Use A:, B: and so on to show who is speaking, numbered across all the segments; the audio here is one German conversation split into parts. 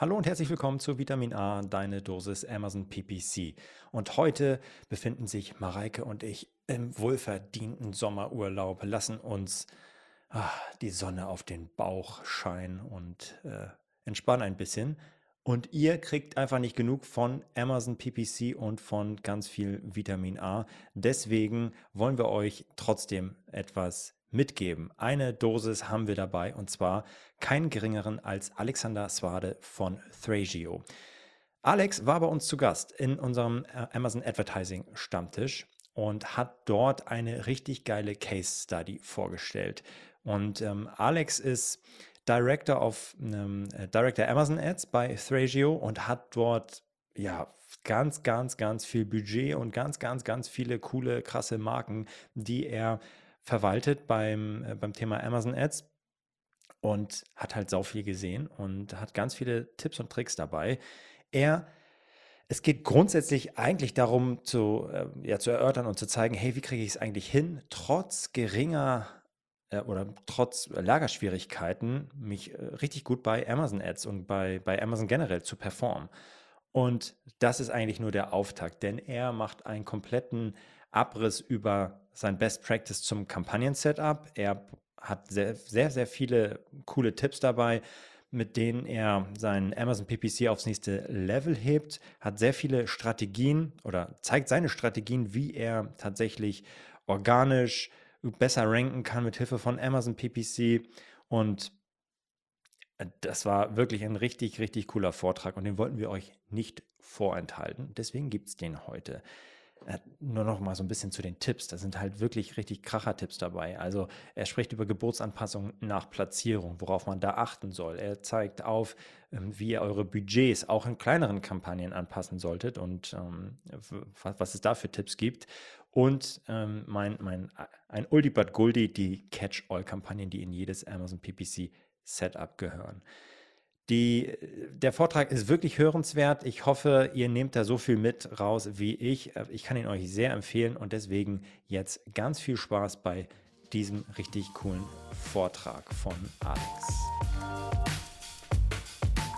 A: Hallo und herzlich willkommen zu Vitamin A, deine Dosis Amazon PPC. Und heute befinden sich Mareike und ich im wohlverdienten Sommerurlaub, lassen uns ah, die Sonne auf den Bauch scheinen und äh, entspannen ein bisschen. Und ihr kriegt einfach nicht genug von Amazon PPC und von ganz viel Vitamin A. Deswegen wollen wir euch trotzdem etwas mitgeben. Eine Dosis haben wir dabei und zwar keinen geringeren als Alexander Swade von Thragio. Alex war bei uns zu Gast in unserem äh, Amazon Advertising Stammtisch und hat dort eine richtig geile Case Study vorgestellt. Und ähm, Alex ist Director of ähm, Director Amazon Ads bei Thragio und hat dort ja ganz, ganz, ganz viel Budget und ganz, ganz, ganz viele coole, krasse Marken, die er verwaltet beim, äh, beim Thema Amazon Ads und hat halt sau viel gesehen und hat ganz viele Tipps und Tricks dabei. Er es geht grundsätzlich eigentlich darum, zu, äh, ja, zu erörtern und zu zeigen, hey, wie kriege ich es eigentlich hin, trotz geringer äh, oder trotz Lagerschwierigkeiten mich richtig gut bei Amazon Ads und bei, bei Amazon generell zu performen. Und das ist eigentlich nur der Auftakt, denn er macht einen kompletten Abriss über sein Best Practice zum Kampagnen-Setup. Er hat sehr, sehr, sehr viele coole Tipps dabei, mit denen er seinen Amazon PPC aufs nächste Level hebt, hat sehr viele Strategien oder zeigt seine Strategien, wie er tatsächlich organisch besser ranken kann mit Hilfe von Amazon PPC und das war wirklich ein richtig, richtig cooler Vortrag und den wollten wir euch nicht vorenthalten. Deswegen gibt es den heute. Nur noch mal so ein bisschen zu den Tipps. Da sind halt wirklich richtig Kracher-Tipps dabei. Also er spricht über Geburtsanpassung nach Platzierung, worauf man da achten soll. Er zeigt auf, ähm, wie ihr eure Budgets auch in kleineren Kampagnen anpassen solltet und ähm, was es da für Tipps gibt. Und ähm, mein, mein, ein Goldie, die Catch-all-Kampagnen, die in jedes Amazon PPC Setup gehören. Die, der Vortrag ist wirklich hörenswert. Ich hoffe, ihr nehmt da so viel mit raus wie ich. Ich kann ihn euch sehr empfehlen und deswegen jetzt ganz viel Spaß bei diesem richtig coolen Vortrag von Alex.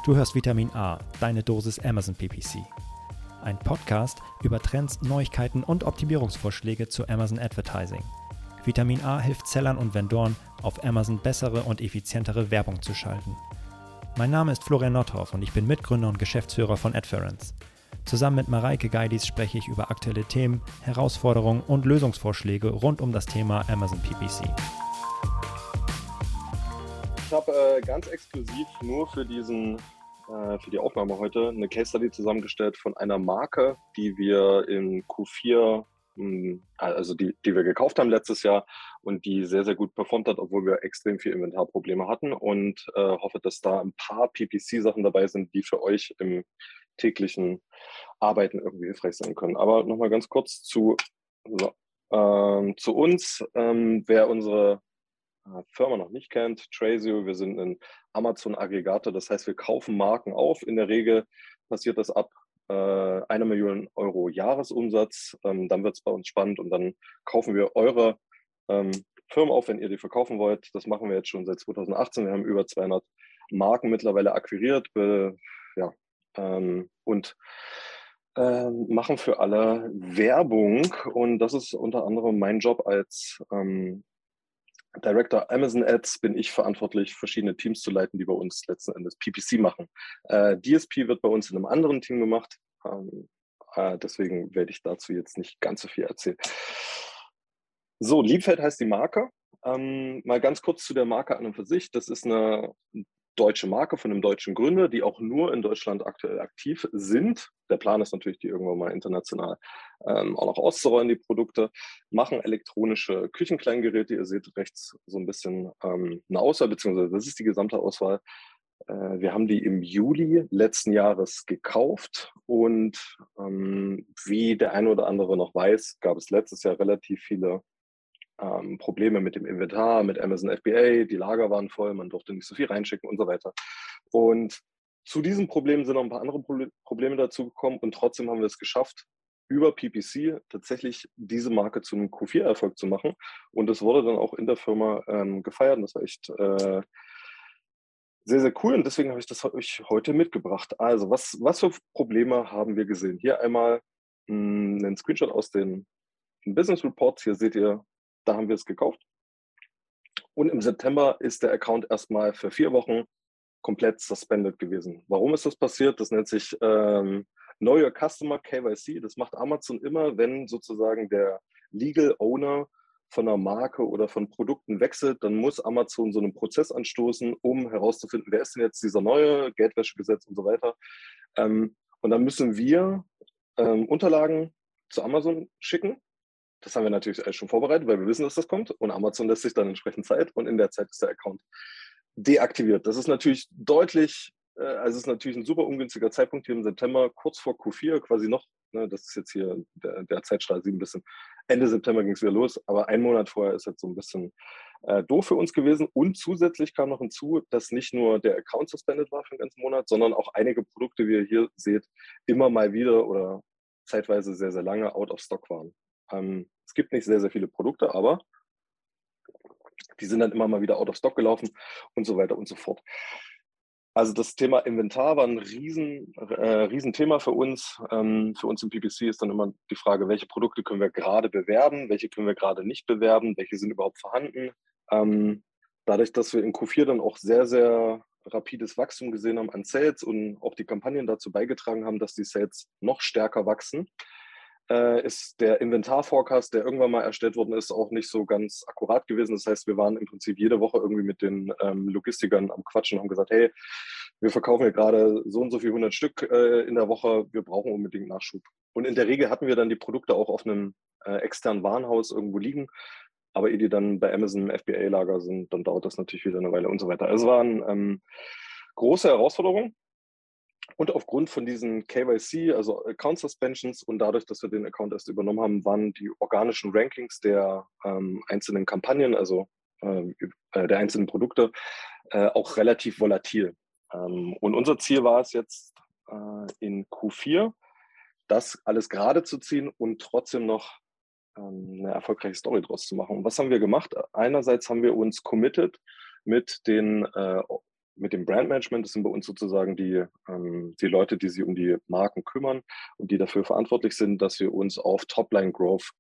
A: Du hörst Vitamin A, deine Dosis Amazon PPC. Ein Podcast über Trends, Neuigkeiten und Optimierungsvorschläge zu Amazon Advertising. Vitamin A hilft Sellern und Vendoren, auf Amazon bessere und effizientere Werbung zu schalten. Mein Name ist Florian Nordhoff und ich bin Mitgründer und Geschäftsführer von Adference. Zusammen mit Mareike Geidis spreche ich über aktuelle Themen, Herausforderungen und Lösungsvorschläge rund um das Thema Amazon PPC.
B: Ich habe äh, ganz exklusiv nur für diesen äh, für die Aufnahme heute eine Case Study zusammengestellt von einer Marke, die wir in Q4 hm, also die, die wir gekauft haben letztes Jahr und die sehr, sehr gut performt hat, obwohl wir extrem viel Inventarprobleme hatten und äh, hoffe, dass da ein paar PPC-Sachen dabei sind, die für euch im täglichen Arbeiten irgendwie hilfreich sein können. Aber nochmal ganz kurz zu, so, ähm, zu uns. Ähm, wer unsere äh, Firma noch nicht kennt, Trazio, wir sind ein Amazon-Aggregator, das heißt, wir kaufen Marken auf. In der Regel passiert das ab äh, eine Million Euro Jahresumsatz. Ähm, dann wird es bei uns spannend und dann kaufen wir eure ähm, Firmen auf, wenn ihr die verkaufen wollt. Das machen wir jetzt schon seit 2018. Wir haben über 200 Marken mittlerweile akquiriert be, ja, ähm, und äh, machen für alle Werbung. Und das ist unter anderem mein Job als ähm, Director Amazon Ads bin ich verantwortlich, verschiedene Teams zu leiten, die bei uns letzten Endes PPC machen. Äh, DSP wird bei uns in einem anderen Team gemacht. Ähm, äh, deswegen werde ich dazu jetzt nicht ganz so viel erzählen. So, Liebfeld heißt die Marke. Ähm, mal ganz kurz zu der Marke an und für sich. Das ist eine deutsche Marke von einem deutschen Gründer, die auch nur in Deutschland aktuell aktiv sind. Der Plan ist natürlich, die irgendwann mal international ähm, auch noch auszurollen, die Produkte. Machen elektronische Küchenkleingeräte. Ihr seht rechts so ein bisschen ähm, eine Auswahl, beziehungsweise das ist die gesamte Auswahl. Äh, wir haben die im Juli letzten Jahres gekauft und ähm, wie der eine oder andere noch weiß, gab es letztes Jahr relativ viele ähm, Probleme mit dem Inventar, mit Amazon FBA, die Lager waren voll, man durfte nicht so viel reinschicken und so weiter. Und zu diesen Problemen sind noch ein paar andere Probleme dazugekommen und trotzdem haben wir es geschafft, über PPC tatsächlich diese Marke zu einem Q4-Erfolg zu machen. Und das wurde dann auch in der Firma ähm, gefeiert und das war echt äh, Sehr, sehr cool und deswegen habe ich das euch heute mitgebracht. Also, was, was für Probleme haben wir gesehen? Hier einmal mh, hm, einen Screenshot aus den Business Reports. Hier seht ihr, da haben wir es gekauft. Und im September ist der Account erstmal für vier Wochen komplett suspended gewesen. Warum ist das passiert? Das nennt sich ähm, Know Your Customer KYC. Das macht Amazon immer, wenn sozusagen der Legal Owner von einer Marke oder von Produkten wechselt, dann muss Amazon so einen Prozess anstoßen, um herauszufinden, wer ist denn jetzt dieser neue Geldwäschegesetz und so weiter. Ähm, und dann müssen wir ähm, Unterlagen zu Amazon schicken. Das haben wir natürlich schon vorbereitet, weil wir wissen, dass das kommt. Und Amazon lässt sich dann entsprechend Zeit und in der Zeit ist der Account deaktiviert. Das ist natürlich deutlich, äh, also es ist natürlich ein super ungünstiger Zeitpunkt hier im September, kurz vor Q4, quasi noch, ne, das ist jetzt hier der, der Zeitstrahl, ein bisschen Ende September ging es wieder los, aber ein Monat vorher ist jetzt so ein bisschen äh, doof für uns gewesen. Und zusätzlich kam noch hinzu, dass nicht nur der Account suspended war für den ganzen Monat, sondern auch einige Produkte, wie ihr hier seht, immer mal wieder oder zeitweise sehr, sehr lange out of stock waren. Ähm, es gibt nicht sehr, sehr viele Produkte, aber die sind dann immer mal wieder out of stock gelaufen und so weiter und so fort. Also das Thema Inventar war ein riesen, äh, Riesenthema für uns. Ähm, für uns im PPC ist dann immer die Frage, welche Produkte können wir gerade bewerben, welche können wir gerade nicht bewerben, welche sind überhaupt vorhanden. Ähm, dadurch, dass wir in Q4 dann auch sehr, sehr rapides Wachstum gesehen haben an Sales und auch die Kampagnen dazu beigetragen haben, dass die Sales noch stärker wachsen, äh, ist der Inventar-Forecast, der irgendwann mal erstellt worden ist, auch nicht so ganz akkurat gewesen. Das heißt, wir waren im Prinzip jede Woche irgendwie mit den ähm, Logistikern am Quatschen und haben gesagt, hey, wir verkaufen hier gerade so und so viel 100 Stück äh, in der Woche, wir brauchen unbedingt Nachschub. Und in der Regel hatten wir dann die Produkte auch auf einem äh, externen Warenhaus irgendwo liegen. Aber ehe die dann bei Amazon im FBA-Lager sind, dann dauert das natürlich wieder eine Weile und so weiter. Also es waren ähm, große Herausforderungen. Und aufgrund von diesen KYC, also Account Suspensions und dadurch, dass wir den Account erst übernommen haben, waren die organischen Rankings der ähm, einzelnen Kampagnen, also äh, äh, der einzelnen Produkte, äh, auch relativ volatil. Ähm, und unser Ziel war es jetzt äh, in Q4, das alles gerade zu ziehen und trotzdem noch ähm, eine erfolgreiche Story draus zu machen. Und was haben wir gemacht? Einerseits haben wir uns committed mit den äh, mit dem Brandmanagement, das sind bei uns sozusagen die, ähm, die Leute, die sich um die Marken kümmern und die dafür verantwortlich sind, dass wir uns auf Topline-Growth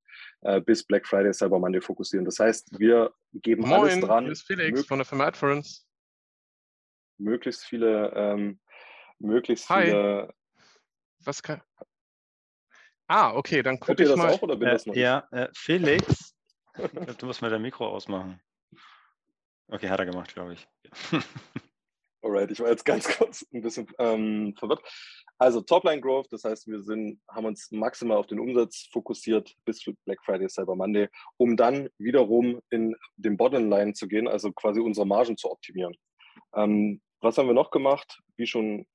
B: äh, bis Black Friday Cyber Monday fokussieren. Das heißt, wir geben
C: Moin,
B: alles dran.
C: Hier ist Felix von der Firma Adference.
B: Möglichst viele, ähm, möglichst
C: Hi.
B: viele.
C: Was kann. Ah, okay, dann gucke
B: ihr
C: ich
B: das
C: mal.
B: auch oder bin
A: Äh,
B: das noch? ich?
A: ja, äh, Felix, du musst mal dein Mikro ausmachen. Okay, hat er gemacht, glaube ich.
B: Alright, ich war jetzt ganz kurz ein bisschen ähm, verwirrt. Also Topline Growth, das heißt, wir sind, haben uns maximal auf den Umsatz fokussiert bis Black Friday, Cyber Monday, um dann wiederum in den Bottomline zu gehen, also quasi unsere Margen zu optimieren. Ähm, was haben wir noch gemacht? Wie schon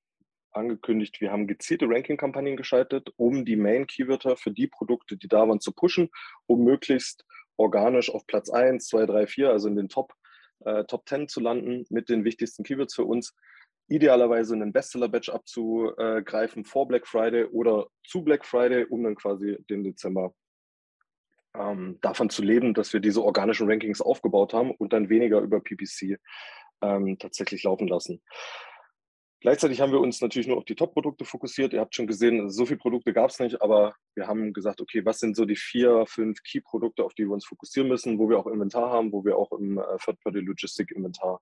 B: angekündigt, wir haben gezielte Ranking-Kampagnen geschaltet, um die Main-Keywörter für die Produkte, die da waren, zu pushen, um möglichst organisch auf Platz 1, 2, 3, 4, also in den Top äh, Top 10 zu landen mit den wichtigsten Keywords für uns. Idealerweise einen Bestseller-Batch abzugreifen vor Black Friday oder zu Black Friday, um dann quasi den Dezember ähm, davon zu leben, dass wir diese organischen Rankings aufgebaut haben und dann weniger über PPC ähm, tatsächlich laufen lassen. Gleichzeitig haben wir uns natürlich nur auf die Top-Produkte fokussiert. Ihr habt schon gesehen, so viele Produkte gab es nicht, aber wir haben gesagt, okay, was sind so die vier, fünf Key-Produkte, auf die wir uns fokussieren müssen, wo wir auch Inventar haben, wo wir auch im äh, Third-Party-Logistik-Inventar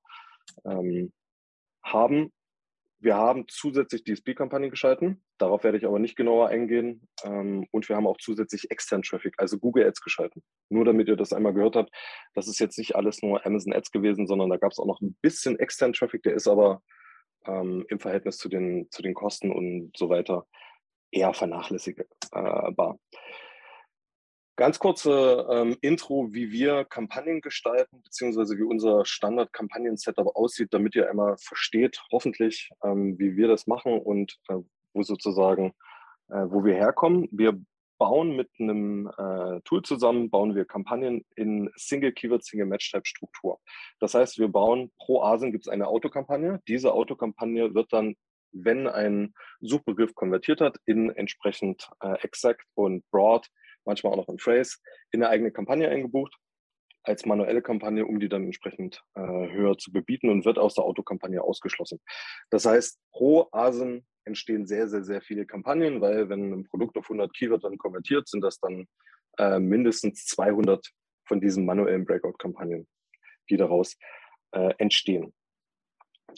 B: ähm, haben. Wir haben zusätzlich DSP-Kampagnen geschalten. Darauf werde ich aber nicht genauer eingehen. Ähm, und wir haben auch zusätzlich externen Traffic, also Google Ads geschalten. Nur damit ihr das einmal gehört habt, das ist jetzt nicht alles nur Amazon Ads gewesen, sondern da gab es auch noch ein bisschen externen Traffic, der ist aber ähm, im Verhältnis zu den, zu den Kosten und so weiter eher vernachlässigbar. Ganz kurze ähm, Intro, wie wir Kampagnen gestalten, beziehungsweise wie unser Standard-Kampagnen-Setup aussieht, damit ihr einmal versteht, hoffentlich, ähm, wie wir das machen und äh, wo sozusagen, äh, wo wir herkommen. Wir bauen mit einem äh, Tool zusammen, bauen wir Kampagnen in Single Keyword, Single Match Type Struktur. Das heißt, wir bauen pro ASIN gibt es eine Autokampagne. Diese Autokampagne wird dann, wenn ein Suchbegriff konvertiert hat, in entsprechend äh, Exact und Broad, manchmal auch noch in Phrase, in eine eigene Kampagne eingebucht. Als manuelle Kampagne, um die dann entsprechend äh, höher zu bebieten und wird aus der Autokampagne ausgeschlossen. Das heißt, pro ASIN entstehen sehr, sehr, sehr viele Kampagnen, weil wenn ein Produkt auf 100 Keyword dann konvertiert, sind das dann äh, mindestens 200 von diesen manuellen Breakout-Kampagnen, die daraus äh, entstehen.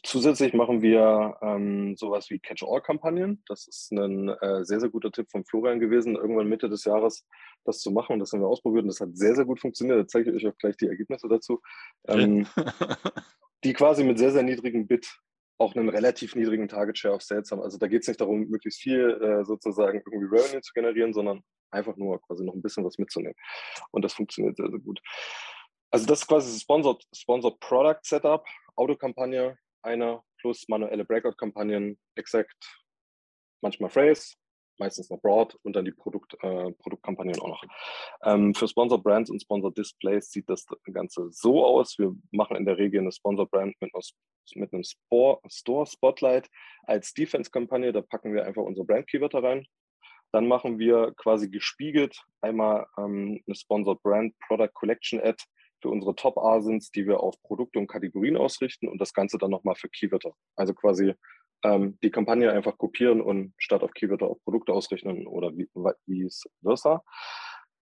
B: Zusätzlich machen wir ähm, sowas wie Catch-all-Kampagnen. Das ist ein äh, sehr, sehr guter Tipp von Florian gewesen, irgendwann Mitte des Jahres das zu machen. Und das haben wir ausprobiert und das hat sehr, sehr gut funktioniert. Da zeige ich euch auch gleich die Ergebnisse dazu. Ähm, die quasi mit sehr, sehr niedrigem Bit auch einen relativ niedrigen Target Share of Sales haben. Also da geht es nicht darum, möglichst viel äh, sozusagen irgendwie Revenue zu generieren, sondern einfach nur quasi noch ein bisschen was mitzunehmen. Und das funktioniert sehr, sehr gut. Also das ist quasi das Sponsored, Sponsored Product Setup, Autokampagne, eine plus manuelle Breakout-Kampagnen, Exact, manchmal Phrase, meistens noch Broad und dann die Produkt, äh, Produktkampagnen auch noch. Ähm, für Sponsor Brands und Sponsor Displays sieht das Ganze so aus. Wir machen in der Regel eine Sponsor Brand mit, einer, mit einem Store Spotlight als Defense-Kampagne. Da packen wir einfach unsere Brand-Keywörter rein. Dann machen wir quasi gespiegelt einmal ähm, eine Sponsor Brand Product Collection Ad für unsere Top-Asins, die wir auf Produkte und Kategorien ausrichten und das Ganze dann nochmal für Keywörter. Also quasi ähm, die Kampagne einfach kopieren und statt auf Keywörter auf Produkte ausrichten oder vice versa.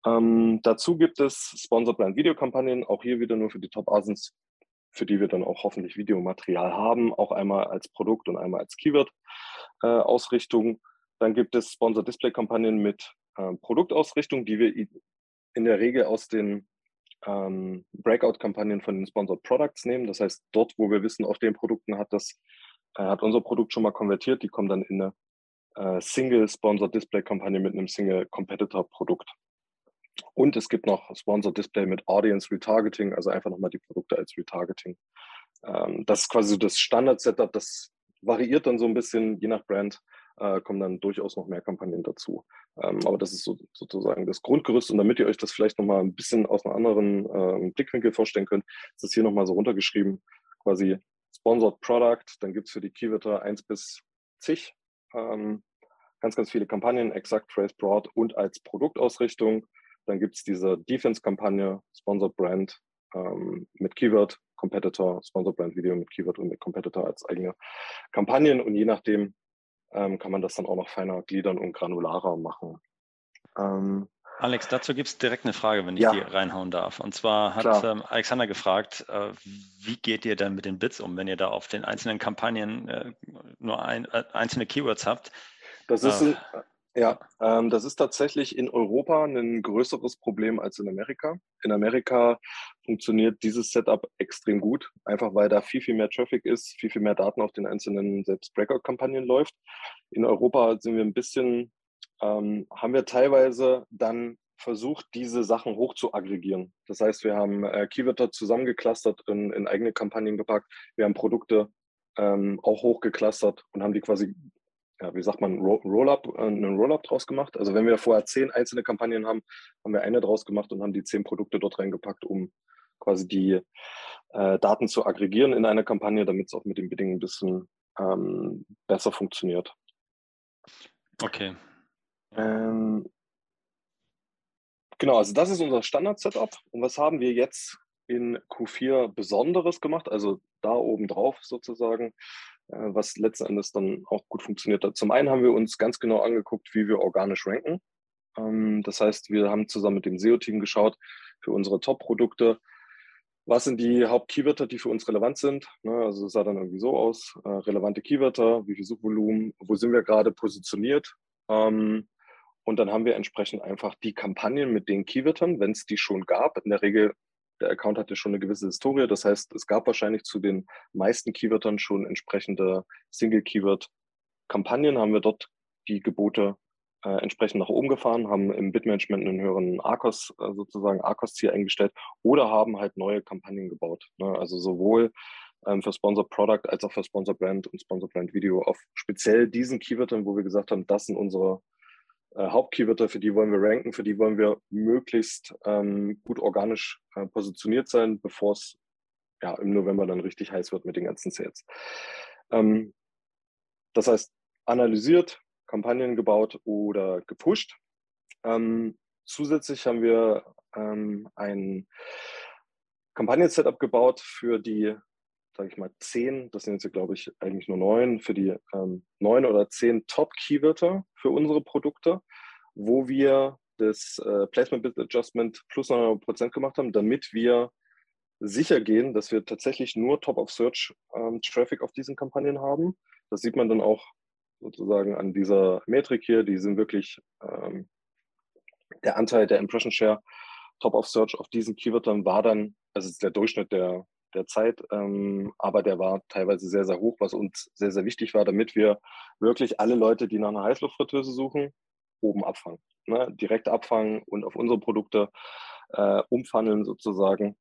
B: Ähm, dazu gibt es Sponsor Brand Videokampagnen, auch hier wieder nur für die Top-Asins, für die wir dann auch hoffentlich Videomaterial haben, auch einmal als Produkt und einmal als Keyword-Ausrichtung. Äh, dann gibt es Sponsor Display-Kampagnen mit äh, Produktausrichtung, die wir in der Regel aus den ähm, Breakout-Kampagnen von den Sponsored Products nehmen. Das heißt, dort, wo wir wissen, auf den Produkten hat das äh, hat unser Produkt schon mal konvertiert, die kommen dann in eine äh, Single Sponsored Display Kampagne mit einem Single Competitor Produkt. Und es gibt noch Sponsored Display mit Audience Retargeting, also einfach nochmal die Produkte als Retargeting. Ähm, das ist quasi das Standard-Setup, das variiert dann so ein bisschen, je nach Brand äh, kommen dann durchaus noch mehr Kampagnen dazu. Ähm, aber das ist so, sozusagen das Grundgerüst. Und damit ihr euch das vielleicht nochmal ein bisschen aus einem anderen äh, Blickwinkel vorstellen könnt, ist das hier nochmal so runtergeschrieben. Quasi Sponsored Product, dann gibt es für die Keywörter 1 bis zig. Ähm, ganz, ganz viele Kampagnen, Exact Phrase Broad und als Produktausrichtung. Dann gibt es diese Defense-Kampagne, Sponsored Brand ähm, mit Keyword, Competitor, Sponsored Brand Video mit Keyword und mit Competitor als eigene Kampagnen. Und je nachdem, ähm, kann man das dann auch noch feiner gliedern und granularer machen.
A: Ähm, Alex, dazu gibt es direkt eine Frage, wenn ich ja. die reinhauen darf. Und zwar hat ähm, Alexander gefragt, äh, wie geht ihr denn mit den Bits um, wenn ihr da auf den einzelnen Kampagnen äh, nur ein, äh, einzelne Keywords habt?
B: Das ist, ein, ja, ähm, das ist tatsächlich in Europa ein größeres Problem als in Amerika. In Amerika funktioniert dieses Setup extrem gut, einfach weil da viel, viel mehr Traffic ist, viel, viel mehr Daten auf den einzelnen selbst Breakout-Kampagnen läuft. In Europa sind wir ein bisschen, ähm, haben wir teilweise dann versucht, diese Sachen hoch zu aggregieren. Das heißt, wir haben äh, Keywörter zusammengeclustert, in, in eigene Kampagnen gepackt. Wir haben Produkte ähm, auch hochgeclustert und haben die quasi ja, wie sagt man, Roll-up, äh, einen Roll-up draus gemacht. Also wenn wir vorher zehn einzelne Kampagnen haben, haben wir eine draus gemacht und haben die zehn Produkte dort reingepackt, um quasi die äh, Daten zu aggregieren in einer Kampagne, damit es auch mit den Bedingungen ein bisschen ähm, besser funktioniert.
A: Okay.
B: Ähm, genau, also das ist unser Standard-Setup. Und was haben wir jetzt in Q4 Besonderes gemacht? Also da oben drauf sozusagen. Äh, was letzten Endes dann auch gut funktioniert hat. Zum einen haben wir uns ganz genau angeguckt, wie wir organisch ranken. Ähm, das heißt, wir haben zusammen mit dem SEO-Team geschaut für unsere Top-Produkte, was sind die Haupt-Keywörter, die für uns relevant sind. Ne, also es sah dann irgendwie so aus, äh, relevante Keywörter, wie viel Suchvolumen, wo sind wir gerade positioniert. Ähm, und dann haben wir entsprechend einfach die Kampagnen mit den Keywörtern, wenn es die schon gab. In der Regel der Account hatte schon eine gewisse Historie. Das heißt, es gab wahrscheinlich zu den meisten Keywörtern schon entsprechende Single-Keyword-Kampagnen. Haben wir dort die Gebote äh, entsprechend nach oben gefahren, haben im Bitmanagement einen höheren ARCOS, äh, sozusagen ARCOS-Ziel eingestellt oder haben halt neue Kampagnen gebaut. Ne? Also sowohl ähm, für Sponsor Product als auch für Sponsor Brand und Sponsor Brand Video auf speziell diesen Keywörtern, wo wir gesagt haben, das sind unsere äh, Hauptkeywörter, für die wollen wir ranken, für die wollen wir möglichst ähm, gut organisch äh, positioniert sein, bevor es ja, im November dann richtig heiß wird mit den ganzen Sales. Ähm, das heißt, analysiert, Kampagnen gebaut oder gepusht. Ähm, zusätzlich haben wir ähm, ein Kampagnen-Setup gebaut für die, sage ich mal, zehn, das sind jetzt, glaube ich, eigentlich nur neun, für die ähm, neun oder zehn Top-Keywörter für unsere Produkte, wo wir das äh, Placement Bid Adjustment plus 900 Prozent gemacht haben, damit wir sicher gehen, dass wir tatsächlich nur Top-of-Search-Traffic ähm, auf diesen Kampagnen haben. Das sieht man dann auch sozusagen an dieser Metrik hier. Die sind wirklich ähm, der Anteil der Impression Share Top of Search auf diesen Keywörtern war dann, also ist der Durchschnitt der, der Zeit, ähm, aber der war teilweise sehr, sehr hoch, was uns sehr, sehr wichtig war, damit wir wirklich alle Leute, die nach einer Heißluftfritteuse suchen, oben abfangen. Ne? Direkt abfangen und auf unsere Produkte äh, umfandeln sozusagen.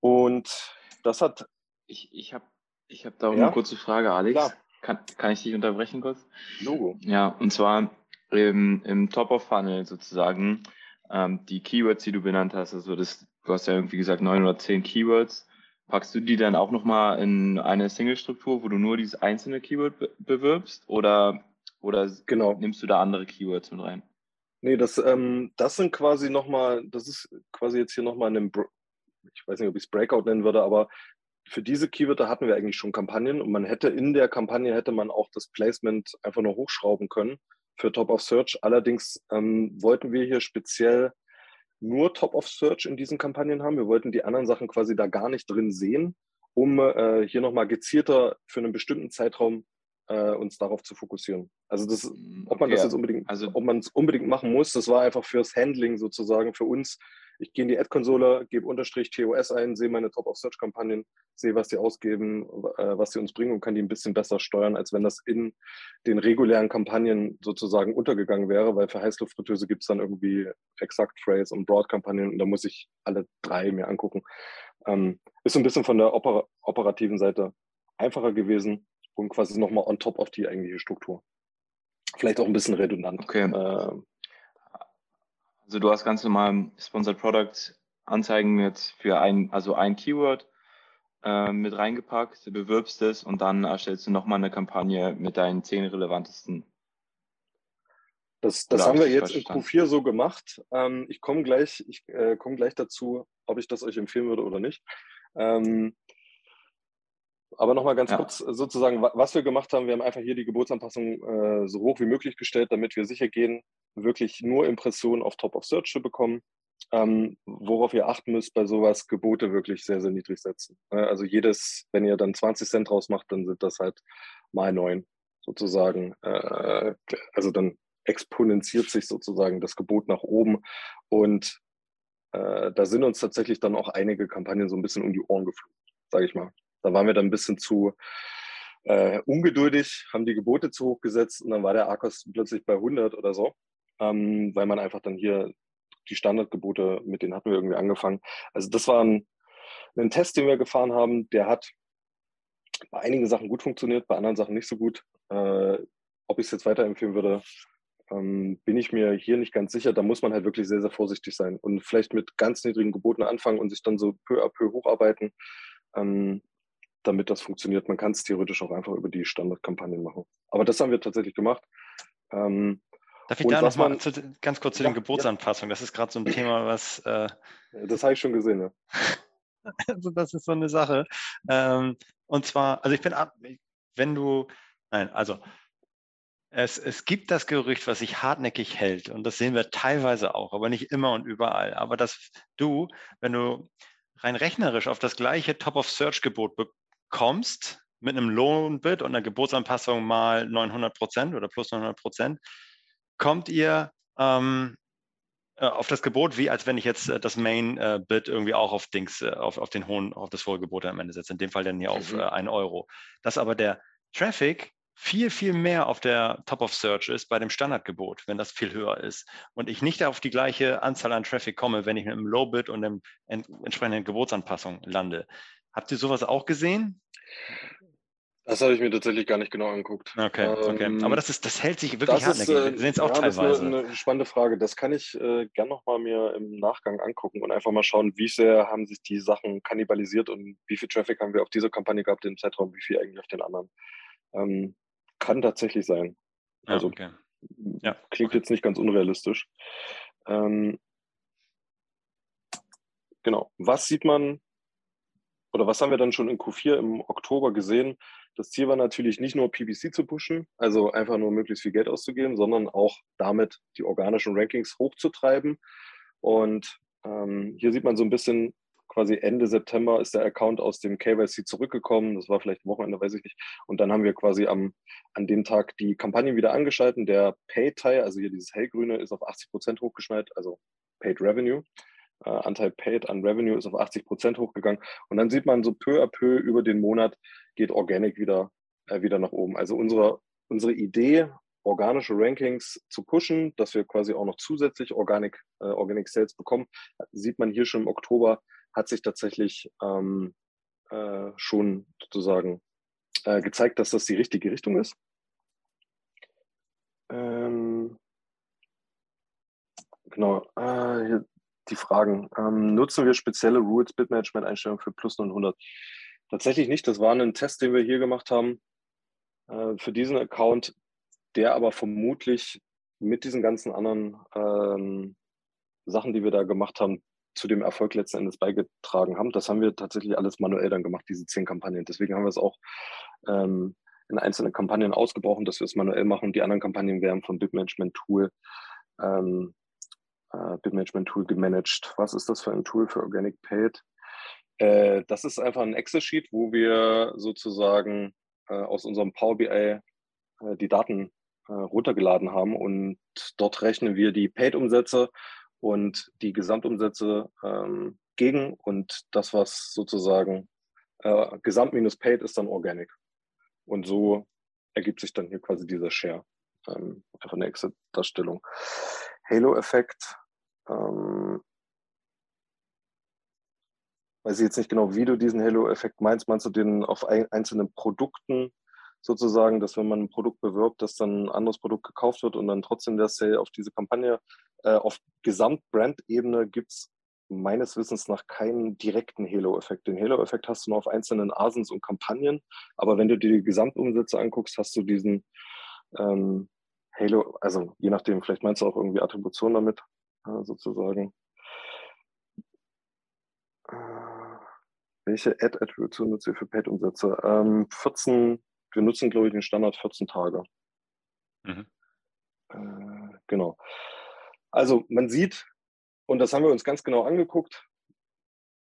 B: Und das hat.
D: Ich, ich habe ich hab da auch ja? eine kurze Frage, Alex. Kann, kann ich dich unterbrechen kurz?
B: Logo.
D: Ja, und zwar im, im Top of Funnel sozusagen ähm, die Keywords, die du benannt hast, also das, du hast ja irgendwie gesagt neun oder zehn Keywords. Packst du die dann auch nochmal in eine Single-Struktur, wo du nur dieses einzelne Keyword be bewirbst oder, oder genau. nimmst du da andere Keywords mit rein?
B: Nee, das, ähm, das sind quasi nochmal, das ist quasi jetzt hier nochmal in einem, ich weiß nicht, ob ich es Breakout nennen würde, aber für diese Keywörter hatten wir eigentlich schon Kampagnen und man hätte in der Kampagne hätte man auch das Placement einfach nur hochschrauben können für Top of Search. Allerdings ähm, wollten wir hier speziell nur Top of Search in diesen Kampagnen haben. Wir wollten die anderen Sachen quasi da gar nicht drin sehen, um äh, hier nochmal gezielter für einen bestimmten Zeitraum äh, uns darauf zu fokussieren. Also das, hm, ob man okay. das jetzt unbedingt, also ob man es unbedingt machen muss, das war einfach fürs Handling sozusagen für uns ich gehe in die Ad-Konsole, gebe Unterstrich TOS ein, sehe meine Top-of-Search-Kampagnen, sehe, was die ausgeben, äh, was sie uns bringen und kann die ein bisschen besser steuern, als wenn das in den regulären Kampagnen sozusagen untergegangen wäre, weil für Heißluftfritteuse gibt es dann irgendwie Exact Phrase und Broad-Kampagnen und da muss ich alle drei mir angucken. Ähm, ist so ein bisschen von der Oper operativen Seite einfacher gewesen und quasi nochmal on top auf die eigentliche Struktur. Vielleicht auch ein bisschen redundant.
D: Okay. Äh, also du hast ganz normal Sponsored Product Anzeigen jetzt für ein, also ein Keyword äh, mit reingepackt, du bewirbst es und dann erstellst du nochmal eine Kampagne mit deinen zehn relevantesten.
B: Das, das haben wir jetzt in Q4 so gemacht. Ähm, ich komme gleich, ich, äh, komm gleich dazu, ob ich das euch empfehlen würde oder nicht. Ähm, aber nochmal ganz ja. kurz sozusagen, was wir gemacht haben. Wir haben einfach hier die Geburtsanpassung äh, so hoch wie möglich gestellt, damit wir sicher gehen, wirklich nur Impressionen auf Top of Search zu bekommen. Ähm, worauf ihr achten müsst bei sowas, Gebote wirklich sehr, sehr niedrig setzen. Also jedes, wenn ihr dann 20 Cent draus macht, dann sind das halt mal neun sozusagen. Äh, also dann exponentiert sich sozusagen das Gebot nach oben und äh, da sind uns tatsächlich dann auch einige Kampagnen so ein bisschen um die Ohren geflogen, sage ich mal. Da waren wir dann ein bisschen zu äh, ungeduldig, haben die Gebote zu hoch gesetzt und dann war der Arkos plötzlich bei 100 oder so, ähm, weil man einfach dann hier die Standardgebote, mit denen hatten wir irgendwie angefangen. Also das war ein, ein Test, den wir gefahren haben, der hat bei einigen Sachen gut funktioniert, bei anderen Sachen nicht so gut. Äh, ob ich es jetzt weiterempfehlen würde, ähm, bin ich mir hier nicht ganz sicher. Da muss man halt wirklich sehr, sehr vorsichtig sein und vielleicht mit ganz niedrigen Geboten anfangen und sich dann so peu à peu hocharbeiten. Ähm, damit das funktioniert. Man kann es theoretisch auch einfach über die Standardkampagnen machen. Aber das haben wir tatsächlich gemacht.
A: Ähm, Darf ich da nochmal ganz kurz zu ja, den Geburtsanpassungen? Das ist gerade so ein Thema, was. Äh,
B: das habe ich schon gesehen, ja.
A: also, das ist so eine Sache. Ähm, und zwar, also ich bin ab, wenn du, nein, also es, es gibt das Gerücht, was sich hartnäckig hält, und das sehen wir teilweise auch, aber nicht immer und überall. Aber dass du, wenn du rein rechnerisch auf das gleiche Top-of-Search-Gebot kommst mit einem Lohnbit und einer Geburtsanpassung mal 900 Prozent oder plus 900 Prozent, kommt ihr ähm, äh, auf das Gebot, wie als wenn ich jetzt äh, das Main-Bit äh, irgendwie auch auf Dings, auf, auf den hohen, auf das hohe Gebot am Ende setze. In dem Fall dann hier auf mhm. äh, 1 Euro. Dass aber der Traffic viel, viel mehr auf der Top of Search ist bei dem Standardgebot, wenn das viel höher ist und ich nicht auf die gleiche Anzahl an Traffic komme, wenn ich mit einem Low-Bit und einem entsprechenden Gebotsanpassung lande. Habt ihr sowas auch gesehen?
B: Das habe ich mir tatsächlich gar nicht genau angeguckt.
A: Okay, okay. Ähm, Aber das, ist, das hält sich wirklich hartnäckig.
B: Äh, Wir sehen es auch ja, teilweise. Das ist eine, eine, spannende Frage. Das kann ich äh, gern nochmal mir im Nachgang angucken und einfach mal schauen, wie sehr haben sich die Sachen kannibalisiert und wie viel Traffic haben wir auf dieser Kampagne gehabt im Zeitraum, wie viel eigentlich auf den anderen. Ähm, kann tatsächlich sein. Also ja, okay. ja, klingt okay. jetzt nicht ganz unrealistisch. Ähm, genau. Was sieht man oder was haben wir dann schon in Q4 im Oktober gesehen? Das Ziel war natürlich nicht nur PPC zu pushen, also einfach nur möglichst viel Geld auszugeben, sondern auch damit die organischen Rankings hochzutreiben. Und ähm, hier sieht man so ein bisschen, quasi Ende September ist der Account aus dem KYC zurückgekommen. Das war vielleicht Wochenende, weiß ich nicht. Und dann haben wir quasi am, an dem Tag die Kampagnen wieder angeschalten. Der Pay-Teil, also hier dieses hellgrüne, ist auf 80 Prozent hochgeschneit, also Paid Revenue. Äh, Anteil Paid an Revenue ist auf 80 Prozent hochgegangen. Und dann sieht man so peu à peu über den Monat geht Organic wieder, äh, wieder nach oben. Also unsere, unsere Idee, organische Rankings zu pushen, dass wir quasi auch noch zusätzlich Organic, äh, Organic Sales bekommen, sieht man hier schon im Oktober, hat sich tatsächlich ähm, äh, schon sozusagen äh, gezeigt, dass das die richtige Richtung ist. Ähm, genau, äh, die Fragen. Ähm, nutzen wir spezielle Rules Bitmanagement Einstellungen für Plus 900? Tatsächlich nicht. Das war ein Test, den wir hier gemacht haben äh, für diesen Account, der aber vermutlich mit diesen ganzen anderen ähm, Sachen, die wir da gemacht haben, zu dem Erfolg letzten Endes beigetragen haben. Das haben wir tatsächlich alles manuell dann gemacht, diese zehn Kampagnen. Deswegen haben wir es auch ähm, in einzelnen Kampagnen ausgebrochen, dass wir es manuell machen. Die anderen Kampagnen werden vom Bitmanagement Tool ähm, äh, Bitmanagement Tool gemanagt. Was ist das für ein Tool für Organic Paid? Äh, das ist einfach ein Excel-Sheet, wo wir sozusagen äh, aus unserem Power BI äh, die Daten äh, runtergeladen haben und dort rechnen wir die Paid-Umsätze und die Gesamtumsätze ähm, gegen und das, was sozusagen äh, Gesamt minus Paid ist dann Organic. Und so ergibt sich dann hier quasi dieser Share. Ähm, einfach eine Excel-Darstellung. Halo-Effekt. Ähm, weiß ich jetzt nicht genau, wie du diesen Halo-Effekt meinst. Meinst du den auf ein, einzelnen Produkten sozusagen, dass wenn man ein Produkt bewirbt, dass dann ein anderes Produkt gekauft wird und dann trotzdem der Sale auf diese Kampagne äh, auf Gesamtbrand-Ebene gibt es meines Wissens nach keinen direkten Halo-Effekt. Den Halo-Effekt hast du nur auf einzelnen Asens und Kampagnen, aber wenn du dir die Gesamtumsätze anguckst, hast du diesen ähm, Halo, also je nachdem, vielleicht meinst du auch irgendwie Attribution damit, äh, sozusagen. Äh, welche Ad-Attribution nutzt ihr für Paid-Umsätze? Ähm, 14, wir nutzen, glaube ich, den Standard 14 Tage. Mhm. Äh, genau. Also man sieht, und das haben wir uns ganz genau angeguckt,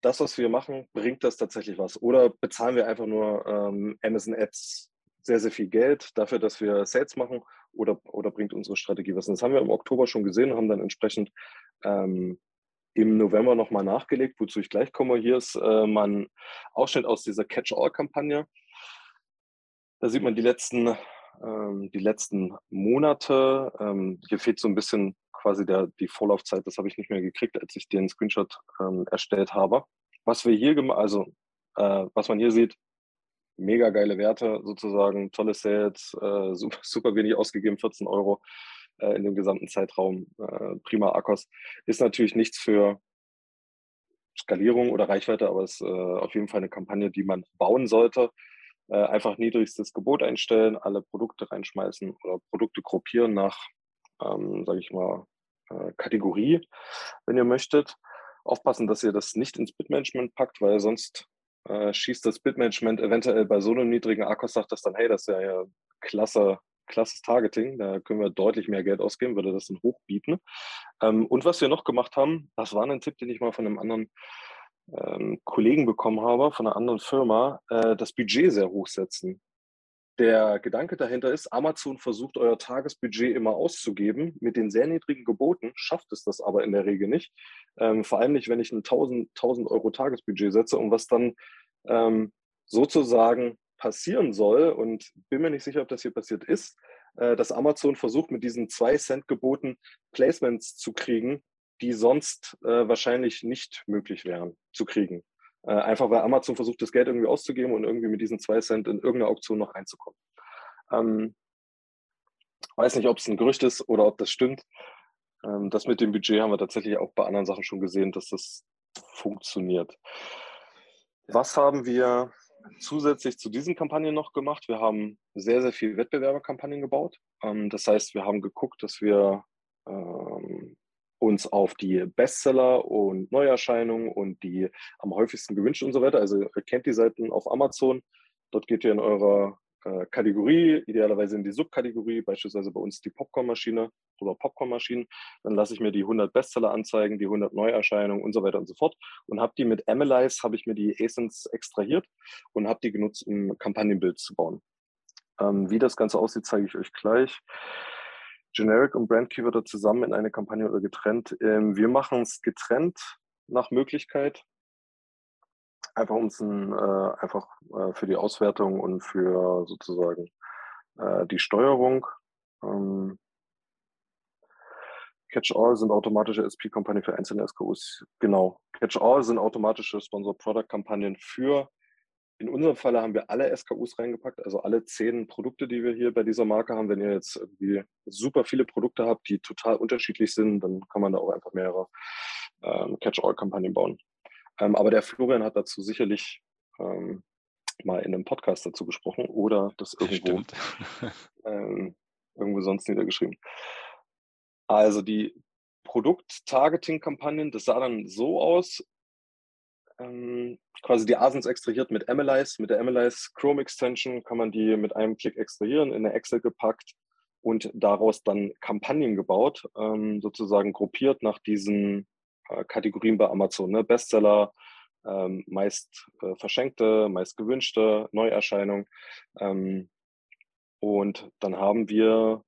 B: das, was wir machen, bringt das tatsächlich was? Oder bezahlen wir einfach nur ähm, Amazon Ads sehr, sehr viel Geld dafür, dass wir Sales machen? Oder, oder bringt unsere Strategie was? Und das haben wir im Oktober schon gesehen und haben dann entsprechend ähm, im November nochmal nachgelegt, wozu ich gleich komme. Hier ist äh, mein Ausschnitt aus dieser Catch-all-Kampagne. Da sieht man die letzten, ähm, die letzten Monate. Ähm, hier fehlt so ein bisschen quasi der, die Vorlaufzeit. Das habe ich nicht mehr gekriegt, als ich den Screenshot ähm, erstellt habe. Was wir hier gemacht, also äh, was man hier sieht, mega geile Werte sozusagen, tolle Sales, äh, super, super wenig ausgegeben, 14 Euro äh, in dem gesamten Zeitraum. Äh, prima Akkus. Ist natürlich nichts für Skalierung oder Reichweite, aber es ist äh, auf jeden Fall eine Kampagne, die man bauen sollte. Äh, einfach niedrigstes Gebot einstellen, alle Produkte reinschmeißen oder Produkte gruppieren nach, ähm, sage ich mal, äh, Kategorie, wenn ihr möchtet. Aufpassen, dass ihr das nicht ins Bitmanagement packt, weil sonst äh, schießt das Bitmanagement eventuell bei so einem niedrigen Akkus, sagt das dann, hey, das ist ja, ja klasse, klasses Targeting, da können wir deutlich mehr Geld ausgeben, würde das dann hochbieten. Ähm, und was wir noch gemacht haben, das war ein Tipp, den ich mal von einem anderen ähm, Kollegen bekommen habe, von einer anderen Firma, äh, das Budget sehr hoch setzen. Der Gedanke dahinter ist, Amazon versucht euer Tagesbudget immer auszugeben. Mit den sehr niedrigen Geboten schafft es das aber in der Regel nicht. Ähm, vor allem nicht, wenn ich ein 1000, 1000 Euro Tagesbudget setze und was dann ähm, sozusagen passieren soll, und bin mir nicht sicher, ob das hier passiert ist, äh, dass Amazon versucht, mit diesen 2 Cent Geboten Placements zu kriegen, die sonst äh, wahrscheinlich nicht möglich wären zu kriegen. Äh, einfach weil Amazon versucht, das Geld irgendwie auszugeben und irgendwie mit diesen 2 Cent in irgendeine Auktion noch reinzukommen. Ähm, weiß nicht, ob es ein Gerücht ist oder ob das stimmt. Ähm, das mit dem Budget haben wir tatsächlich auch bei anderen Sachen schon gesehen, dass das funktioniert. Was haben wir zusätzlich zu diesen Kampagnen noch gemacht. Wir haben sehr, sehr viel Wettbewerberkampagnen gebaut. Ähm, das heißt, wir haben geguckt, dass wir ähm, uns auf die Bestseller und Neuerscheinungen und die am häufigsten gewünscht und so weiter. Also ihr kennt die Seiten auf Amazon. Dort geht ihr in eurer äh, Kategorie, idealerweise in die Subkategorie, beispielsweise bei uns die Popcornmaschine oder Popcornmaschinen. Dann lasse ich mir die 100 Bestseller anzeigen, die 100 Neuerscheinungen und so weiter und so fort. Und habe die mit Analyze, habe ich mir die Asins extrahiert und habe die genutzt, um Kampagnenbild zu bauen. Ähm, wie das Ganze aussieht, zeige ich euch gleich. Generic und Brand Keywörter zusammen in eine Kampagne oder getrennt. Ähm, wir machen es getrennt nach Möglichkeit. Einfach um es äh, einfach äh, für die Auswertung und für sozusagen äh, die Steuerung. Ähm, Catch-all sind automatische SP-Kampagnen für einzelne SKUs. Genau. Catch-all sind automatische Sponsor-Product-Kampagnen für in unserem Falle haben wir alle SKUs reingepackt, also alle zehn Produkte, die wir hier bei dieser Marke haben. Wenn ihr jetzt irgendwie super viele Produkte habt, die total unterschiedlich sind, dann kann man da auch einfach mehrere ähm, Catch-all-Kampagnen bauen. Ähm, aber der Florian hat dazu sicherlich ähm, mal in einem Podcast dazu gesprochen oder das irgendwo, ähm, irgendwo sonst niedergeschrieben. Also die Produkt-Targeting-Kampagnen, das sah dann so aus, ähm, quasi die Asins extrahiert mit Analyze. Mit der Analyze Chrome Extension kann man die mit einem Klick extrahieren, in eine Excel gepackt und daraus dann Kampagnen gebaut, ähm, sozusagen gruppiert nach diesen äh, Kategorien bei Amazon. Ne? Bestseller, ähm, meist äh, verschenkte, meist gewünschte, Neuerscheinung. Ähm, und dann haben wir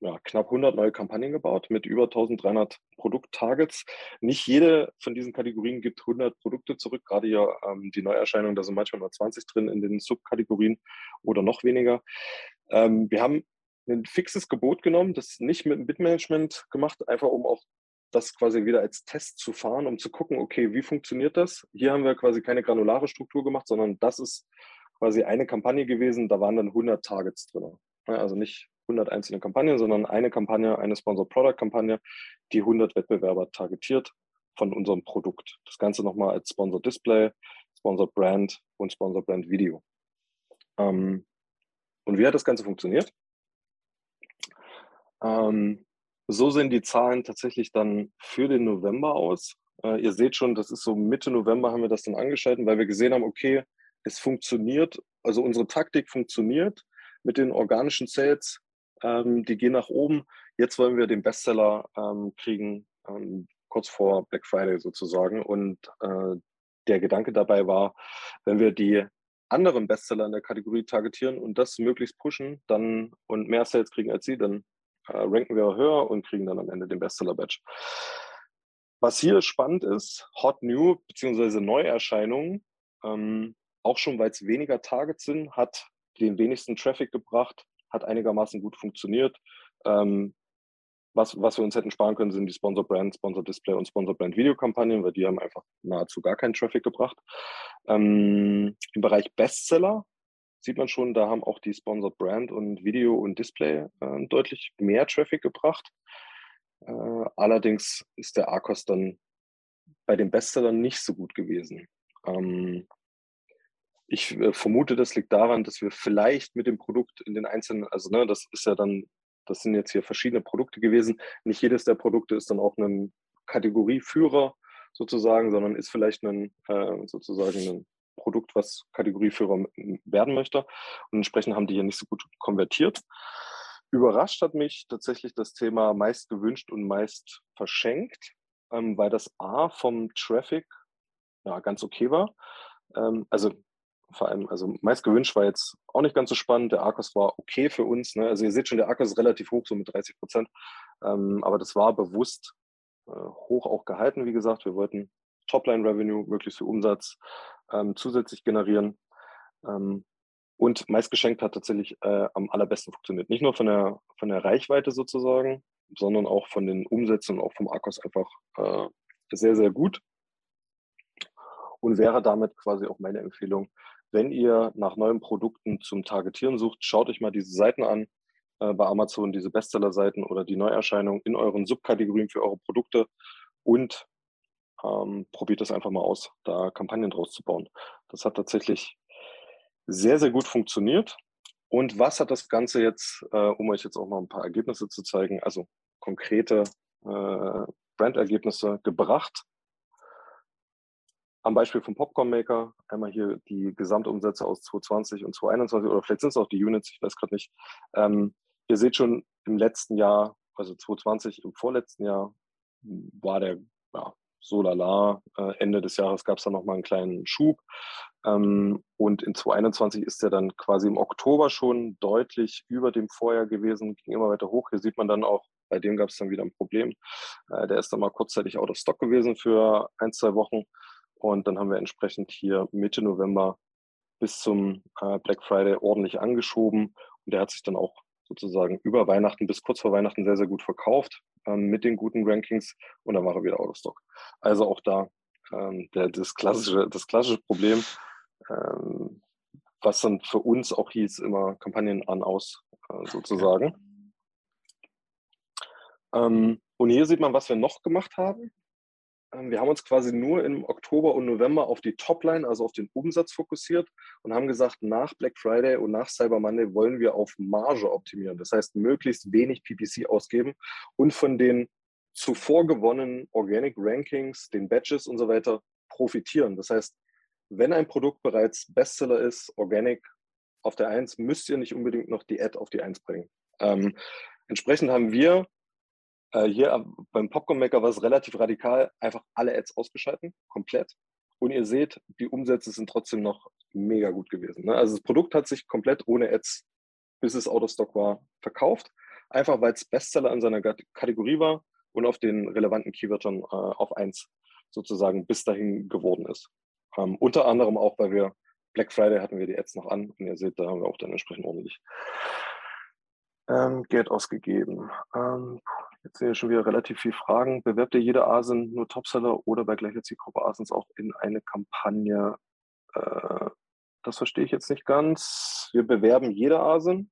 B: ja, knapp 100 neue Kampagnen gebaut mit über 1300 Produkttargets. Nicht jede von diesen Kategorien gibt 100 Produkte zurück. Gerade hier ähm, die Neuerscheinungen, da sind manchmal nur 20 drin in den Subkategorien oder noch weniger. Ähm, wir haben ein fixes Gebot genommen, das nicht mit dem Bitmanagement gemacht, einfach um auch das quasi wieder als Test zu fahren, um zu gucken, okay, wie funktioniert das? Hier haben wir quasi keine granulare Struktur gemacht, sondern das ist quasi eine Kampagne gewesen, da waren dann 100 Targets drin. Also nicht 100 einzelne Kampagnen, sondern eine Kampagne, eine Sponsor-Product-Kampagne, die 100 Wettbewerber targetiert von unserem Produkt. Das Ganze nochmal als Sponsor Display, Sponsor Brand und Sponsor Brand Video. Ähm, und wie hat das Ganze funktioniert? Ähm, so sehen die Zahlen tatsächlich dann für den November aus. Äh, ihr seht schon, das ist so Mitte November haben wir das dann angeschaltet, weil wir gesehen haben, okay, es funktioniert, also unsere Taktik funktioniert mit den organischen Sales ähm, die gehen nach oben. Jetzt wollen wir den Bestseller ähm, kriegen, ähm, kurz vor Black Friday sozusagen. Und äh, der Gedanke dabei war, wenn wir die anderen Bestseller in der Kategorie targetieren und das möglichst pushen, dann und mehr Sales kriegen als sie, dann äh, ranken wir höher und kriegen dann am Ende den Bestseller-Badge. Was hier spannend ist, Hot New bzw. Neuerscheinungen, ähm, auch schon weil es weniger Targets sind, hat den wenigsten Traffic gebracht, hat einigermaßen gut funktioniert. Ähm, was, was wir uns hätten sparen können, sind die Sponsor Brand, Sponsor Display und Sponsor Brand Videokampagnen, weil die haben einfach nahezu gar keinen Traffic gebracht. Ähm, Im Bereich Bestseller sieht man schon, da haben auch die Sponsor Brand und Video und Display äh, deutlich mehr Traffic gebracht. Äh, allerdings ist der Arcos dann bei den Bestsellern nicht so gut gewesen. Ähm, ich äh, vermute, das liegt daran, dass wir vielleicht mit dem Produkt in den einzelnen, also ne, das ist ja dann, das sind jetzt hier verschiedene Produkte gewesen. Nicht jedes der Produkte ist dann auch ein Kategorieführer sozusagen, sondern ist vielleicht ein äh, sozusagen ein Produkt, was Kategorieführer werden möchte. Und entsprechend haben die hier nicht so gut konvertiert. Überrascht hat mich tatsächlich das Thema meist gewünscht und meist verschenkt, ähm, weil das A vom Traffic ja, ganz okay war. Ähm, also vor allem, also meist gewünscht war jetzt auch nicht ganz so spannend. Der Arcos war okay für uns. Ne? Also ihr seht schon, der Arcos ist relativ hoch, so mit 30 Prozent. Ähm, aber das war bewusst äh, hoch auch gehalten, wie gesagt. Wir wollten Topline-Revenue, möglichst viel Umsatz ähm, zusätzlich generieren. Ähm, und meist geschenkt hat tatsächlich äh, am allerbesten funktioniert. Nicht nur von der, von der Reichweite sozusagen, sondern auch von den Umsätzen und auch vom Arcos einfach äh, sehr, sehr gut. Und wäre damit quasi auch meine Empfehlung, wenn ihr nach neuen Produkten zum Targetieren sucht, schaut euch mal diese Seiten an äh, bei Amazon, diese Bestseller-Seiten oder die Neuerscheinungen in euren Subkategorien für eure Produkte und ähm, probiert das einfach mal aus, da Kampagnen draus zu bauen. Das hat tatsächlich sehr, sehr gut funktioniert. Und was hat das Ganze jetzt, äh, um euch jetzt auch mal ein paar Ergebnisse zu zeigen, also konkrete äh, Brandergebnisse gebracht. Am Beispiel vom Popcorn Maker einmal hier die Gesamtumsätze aus 2020 und 2021 oder vielleicht sind es auch die Units, ich weiß gerade nicht. Ähm, ihr seht schon im letzten Jahr, also 2020, im vorletzten Jahr war der ja, so lala. Äh, Ende des Jahres gab es dann nochmal einen kleinen Schub. Ähm, und in 2021 ist er dann quasi im Oktober schon deutlich über dem Vorjahr gewesen, ging immer weiter hoch. Hier sieht man dann auch, bei dem gab es dann wieder ein Problem. Äh, der ist dann mal kurzzeitig out of stock gewesen für ein, zwei Wochen. Und dann haben wir entsprechend hier Mitte November bis zum äh, Black Friday ordentlich angeschoben. Und der hat sich dann auch sozusagen über Weihnachten bis kurz vor Weihnachten sehr, sehr gut verkauft ähm, mit den guten Rankings und dann war er wieder out of stock. Also auch da ähm, der, das, klassische, das klassische Problem, ähm, was dann für uns auch hieß, immer Kampagnen an, aus äh, sozusagen. Ähm, und hier sieht man, was wir noch gemacht haben. Ähm, wir haben uns quasi nur im Oktober und November auf die Topline, also auf den Umsatz fokussiert und haben gesagt, nach Black Friday und nach Cyber Monday wollen wir auf Marge optimieren. Das heißt, möglichst wenig PPC ausgeben und von den zuvor gewonnenen Organic Rankings, den Badges und so weiter profitieren. Das heißt, wenn ein Produkt bereits Bestseller ist, Organic auf der 1, müsst ihr nicht unbedingt noch die Ad auf die 1 bringen. Ähm, entsprechend haben wir äh, hier beim Popcorn Maker war es relativ radikal, einfach alle Ads ausgeschalten, komplett. Und ihr seht, die Umsätze sind trotzdem noch mega gut gewesen. Ne? Also das Produkt hat sich komplett ohne Ads, bis es out of stock war, verkauft. Einfach weil es Bestseller in seiner Kategorie war und auf den relevanten Keywörtern äh, auf 1 sozusagen bis dahin geworden ist. Ähm, unter anderem auch, weil wir Black Friday hatten wir die Ads noch an und ihr seht, da haben wir auch dann entsprechend ordentlich ähm, Geld ausgegeben. Ähm, jetzt sind ja schon wieder relativ viele Fragen. Bewerbt ihr jede ASIN nur Topseller oder bei gleicher Zielgruppe ASINs auch in eine Kampagne? Äh, das verstehe ich jetzt nicht ganz. Wir bewerben jede ASIN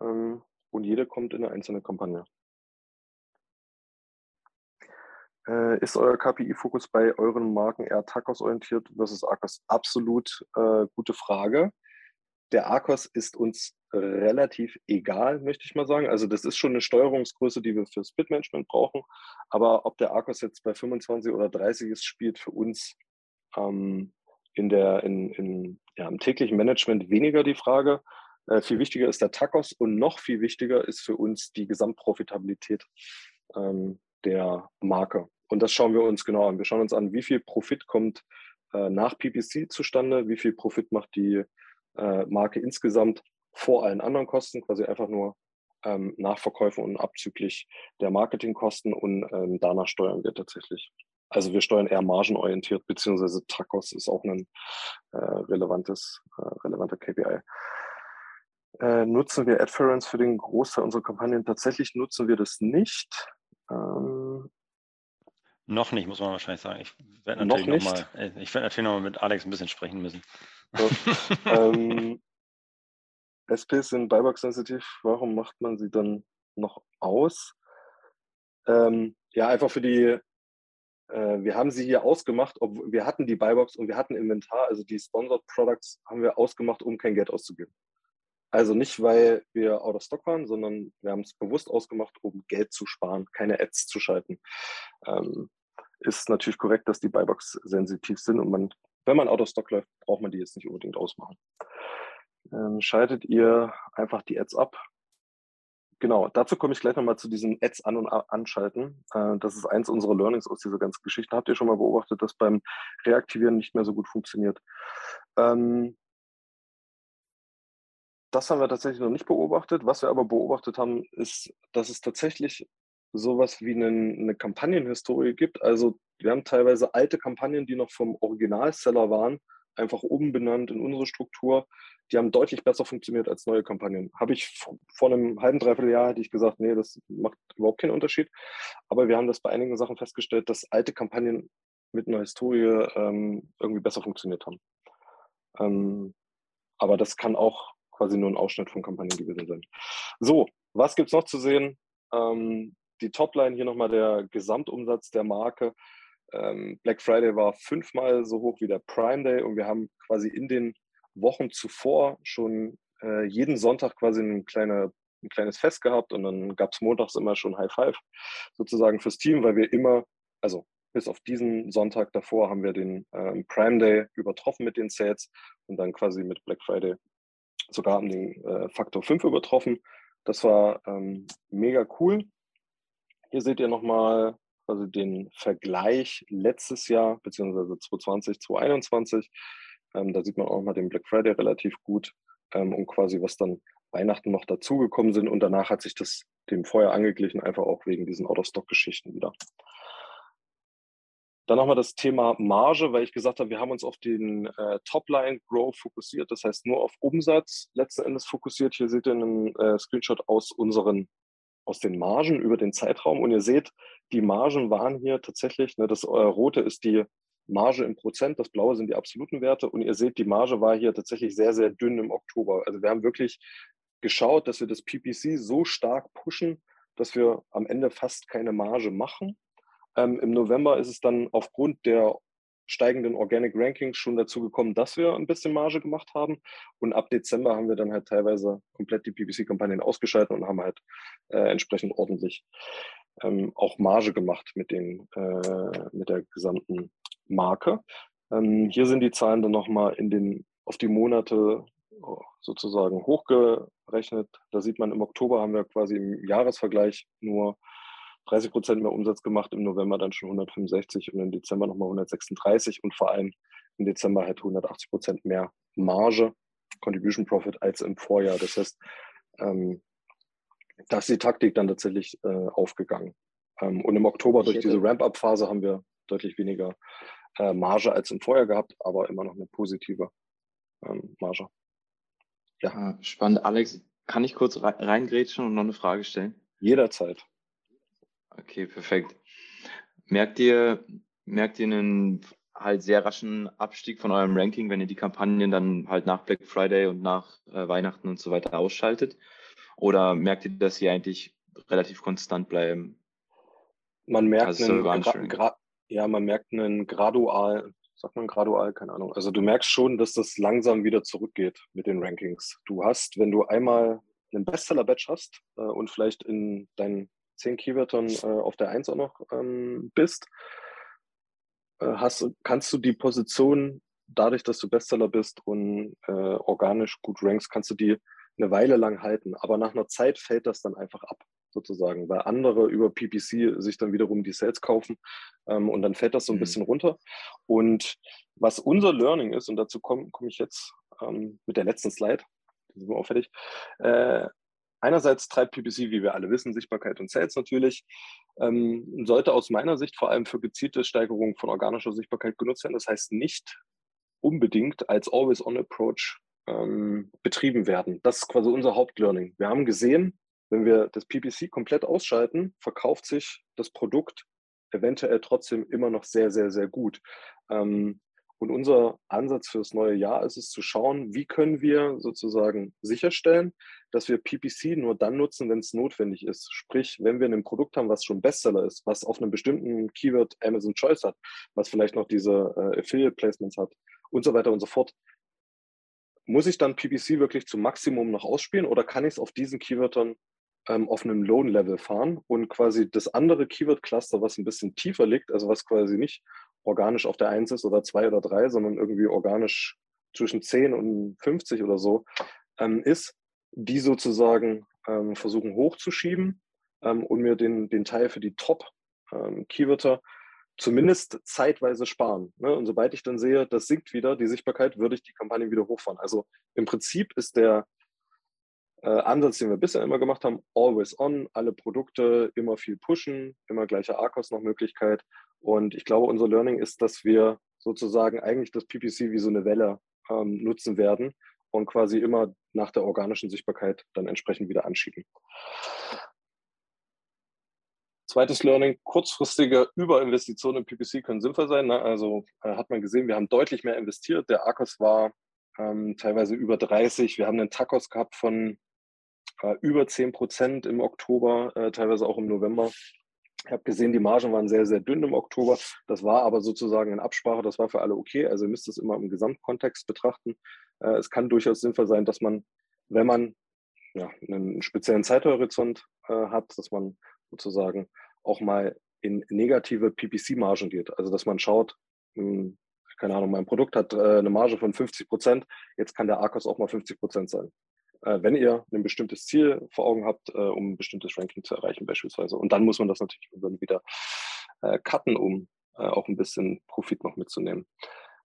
B: ähm, und jede kommt in eine einzelne Kampagne. Äh, ist euer KPI-Fokus bei euren Marken eher Tacos orientiert versus Arcos? Absolut äh, gute Frage der Arcos ist uns relativ egal, möchte ich mal sagen. Also das ist schon eine Steuerungsgröße, die wir fürs Bitmanagement brauchen. Aber ob der Arcos jetzt bei 25 oder 30 ist, spielt für uns ähm, in der, in, in, ja, im täglichen Management weniger die Frage. Äh, viel wichtiger ist der Tacos und noch viel wichtiger ist für uns die Gesamtprofitabilität ähm, der Marke. Und das schauen wir uns genau an. Wir schauen uns an, wie viel Profit kommt äh, nach PPC zustande, wie viel Profit macht die äh, Marke insgesamt vor allen anderen Kosten, quasi einfach nur ähm, Nachverkäufe und abzüglich der Marketingkosten und ähm, danach steuern wir tatsächlich. Also wir steuern eher margenorientiert, beziehungsweise TACOS ist auch ein äh, relevantes, äh, relevanter KPI. Äh, nutzen wir Adference für den Großteil unserer Kampagnen? Tatsächlich nutzen wir das nicht. Ähm,
A: noch nicht, muss man wahrscheinlich sagen. Ich werde natürlich nochmal noch, äh, ich werd natürlich noch mal mit Alex ein bisschen sprechen müssen.
B: So, ähm, SPs sind Buyback-sensitiv. Warum macht man sie dann noch aus? Ähm, ja, einfach für die, äh, wir haben sie hier ausgemacht, ob, wir hatten die Buybox und wir hatten Inventar, also die Sponsored Products haben wir ausgemacht, um kein Geld auszugeben. Also nicht, weil wir out of stock waren, sondern wir haben es bewusst ausgemacht, um Geld zu sparen, keine Ads zu schalten. Ähm, ist natürlich korrekt, dass die Buybox sensitiv sind und man wenn man out of stock läuft, braucht man die jetzt nicht unbedingt ausmachen. Ähm, schaltet ihr einfach die Ads ab. Genau, dazu komme ich gleich nochmal zu diesen Ads an- und anschalten. Äh, das ist eins unserer Learnings aus dieser ganzen Geschichte. Habt ihr schon mal beobachtet, dass beim Reaktivieren nicht mehr so gut funktioniert? Ähm, das haben wir tatsächlich noch nicht beobachtet. Was wir aber beobachtet haben, ist, dass es tatsächlich sowas wie eine, eine Kampagnenhistorie gibt. Also wir haben teilweise alte Kampagnen, die noch vom Originalseller waren, einfach umbenannt in unsere Struktur. Die haben deutlich besser funktioniert als neue Kampagnen. Habe ich vor einem halben, dreiviertel Jahr hätte ich gesagt, nee, das macht überhaupt keinen Unterschied. Aber wir haben das bei einigen Sachen festgestellt, dass alte Kampagnen mit einer Historie ähm, irgendwie besser funktioniert haben. Ähm, aber das kann auch quasi nur ein Ausschnitt von Kampagnen gewesen sein. So, was gibt es noch zu sehen? Ähm, die Topline hier nochmal der Gesamtumsatz der Marke. Ähm, Black Friday war fünfmal so hoch wie der Prime Day und wir haben quasi in den Wochen zuvor schon äh, jeden Sonntag quasi eine kleine ein kleines Fest gehabt und dann gab es montags immer schon High Five sozusagen fürs Team, weil wir immer, also bis auf diesen Sonntag davor haben wir den ähm, Prime Day übertroffen mit den Sales und dann quasi mit Black Friday sogar den äh, Faktor 5 übertroffen. Das war ähm, mega cool. Hier seht ihr nochmal quasi den Vergleich letztes Jahr, beziehungsweise 2020, 2021. Ähm, da sieht man auch mal den Black Friday relativ gut ähm, und quasi was dann Weihnachten noch dazugekommen sind. Und danach hat sich das dem vorher angeglichen, einfach auch wegen diesen Out-of-Stock-Geschichten wieder. Dann nochmal das Thema Marge, weil ich gesagt habe, wir haben uns auf den äh, Topline-Growth fokussiert, das heißt nur auf Umsatz letzten Endes fokussiert. Hier seht ihr einen äh, Screenshot aus unseren, aus den Margen über den Zeitraum. Und ihr seht, die Margen waren hier tatsächlich, ne, das äh, rote ist die Marge im Prozent, das blaue sind die absoluten Werte. Und ihr seht, die Marge war hier tatsächlich sehr, sehr dünn im Oktober. Also wir haben wirklich geschaut, dass wir das PPC so stark pushen, dass wir am Ende fast keine Marge machen. Ähm, Im November ist es dann aufgrund der steigenden Organic Rankings schon dazu gekommen, dass wir ein bisschen Marge gemacht haben. Und ab Dezember haben wir dann halt teilweise komplett die PPC-Kampagnen ausgeschaltet und haben halt äh, entsprechend ordentlich ähm, auch Marge gemacht mit, den, äh, mit der gesamten Marke. Ähm, hier sind die Zahlen dann nochmal in den, auf die Monate oh, sozusagen hochgerechnet. Da sieht man, im Oktober haben wir quasi im Jahresvergleich nur 30 Prozent mehr Umsatz gemacht, im November dann schon 165 und im Dezember nochmal 136 und vor allem im Dezember halt 180 Prozent mehr Marge, Contribution Profit als im Vorjahr. Das heißt, ähm, da ist die Taktik dann tatsächlich äh, aufgegangen. Ähm, und im Oktober durch diese Ramp-Up-Phase haben wir deutlich weniger äh, Marge als im Vorjahr gehabt, aber immer noch eine positive ähm, Marge.
D: Ja. Ah, spannend. Alex, kann ich kurz reingrätschen und noch eine Frage stellen?
B: Jederzeit.
D: Okay, perfekt. Merkt ihr, merkt ihr einen halt sehr raschen Abstieg von eurem Ranking, wenn ihr die Kampagnen dann halt nach Black Friday und nach äh, Weihnachten und so weiter ausschaltet? Oder merkt ihr, dass sie eigentlich relativ konstant bleiben?
B: Man merkt also einen, gra gra ja, man merkt einen gradual, sagt man gradual, keine Ahnung. Also du merkst schon, dass das langsam wieder zurückgeht mit den Rankings. Du hast, wenn du einmal einen Bestseller-Batch hast äh, und vielleicht in deinen zehn Keywörtern äh, auf der Eins auch noch ähm, bist, äh, hast, kannst du die Position dadurch, dass du Bestseller bist und äh, organisch gut rankst, kannst du die eine Weile lang halten. Aber nach einer Zeit fällt das dann einfach ab, sozusagen, weil andere über PPC sich dann wiederum die Sales kaufen ähm, und dann fällt das so ein mhm. bisschen runter. Und was unser Learning ist, und dazu komme komm ich jetzt ähm, mit der letzten Slide, sind wir auch fertig, äh, Einerseits treibt PPC, wie wir alle wissen, Sichtbarkeit und Sales natürlich, ähm, sollte aus meiner Sicht vor allem für gezielte Steigerung von organischer Sichtbarkeit genutzt werden. Das heißt nicht unbedingt als Always-on-Approach ähm, betrieben werden. Das ist quasi unser Hauptlearning. Wir haben gesehen, wenn wir das PPC komplett ausschalten, verkauft sich das Produkt eventuell trotzdem immer noch sehr, sehr, sehr gut. Ähm, und unser Ansatz für das neue Jahr ist es zu schauen, wie können wir sozusagen sicherstellen, dass wir PPC nur dann nutzen, wenn es notwendig ist. Sprich, wenn wir ein Produkt haben, was schon Bestseller ist, was auf einem bestimmten Keyword Amazon Choice hat, was vielleicht noch diese äh, Affiliate Placements hat und so weiter und so fort. Muss ich dann PPC wirklich zum Maximum noch ausspielen oder kann ich es auf diesen Keywörtern ähm, auf einem Loan-Level fahren und quasi das andere Keyword-Cluster, was ein bisschen tiefer liegt, also was quasi nicht organisch auf der 1 ist oder 2 oder 3, sondern irgendwie organisch zwischen 10 und 50 oder so, ähm, ist, die sozusagen ähm, versuchen hochzuschieben ähm, und mir den, den Teil für die Top-Keywörter ähm, zumindest zeitweise sparen. Ne? Und sobald ich dann sehe, das sinkt wieder, die Sichtbarkeit, würde ich die Kampagne wieder hochfahren. Also im Prinzip ist der äh, Ansatz, den wir bisher immer gemacht haben, always on, alle Produkte immer viel pushen, immer gleiche ARCOS noch Möglichkeit. Und ich glaube, unser Learning ist, dass wir sozusagen eigentlich das PPC wie so eine Welle ähm, nutzen werden und quasi immer nach der organischen Sichtbarkeit dann entsprechend wieder anschieben. Zweites Learning, kurzfristige Überinvestitionen in PPC können sinnvoll sein. Ne? Also äh, hat man gesehen, wir haben deutlich mehr investiert. Der ARCOS war ähm, teilweise über 30. Wir haben einen TACOS gehabt von äh, über 10 Prozent im Oktober, äh, teilweise auch im November. Ich habe gesehen, die Margen waren sehr, sehr dünn im Oktober. Das war aber sozusagen in Absprache, das war für alle okay. Also ihr müsst es immer im Gesamtkontext betrachten. Äh, es kann durchaus sinnvoll sein, dass man, wenn man ja, einen speziellen Zeithorizont äh, hat, dass man sozusagen auch mal in negative PPC-Margen geht. Also dass man schaut, hm, keine Ahnung, mein Produkt hat äh, eine Marge von 50 Prozent, jetzt kann der ARKOS auch mal 50 Prozent sein. Äh, wenn ihr ein bestimmtes Ziel vor Augen habt, äh, um ein bestimmtes Ranking zu erreichen beispielsweise. Und dann muss man das natürlich wieder äh, cutten, um äh, auch ein bisschen Profit noch mitzunehmen.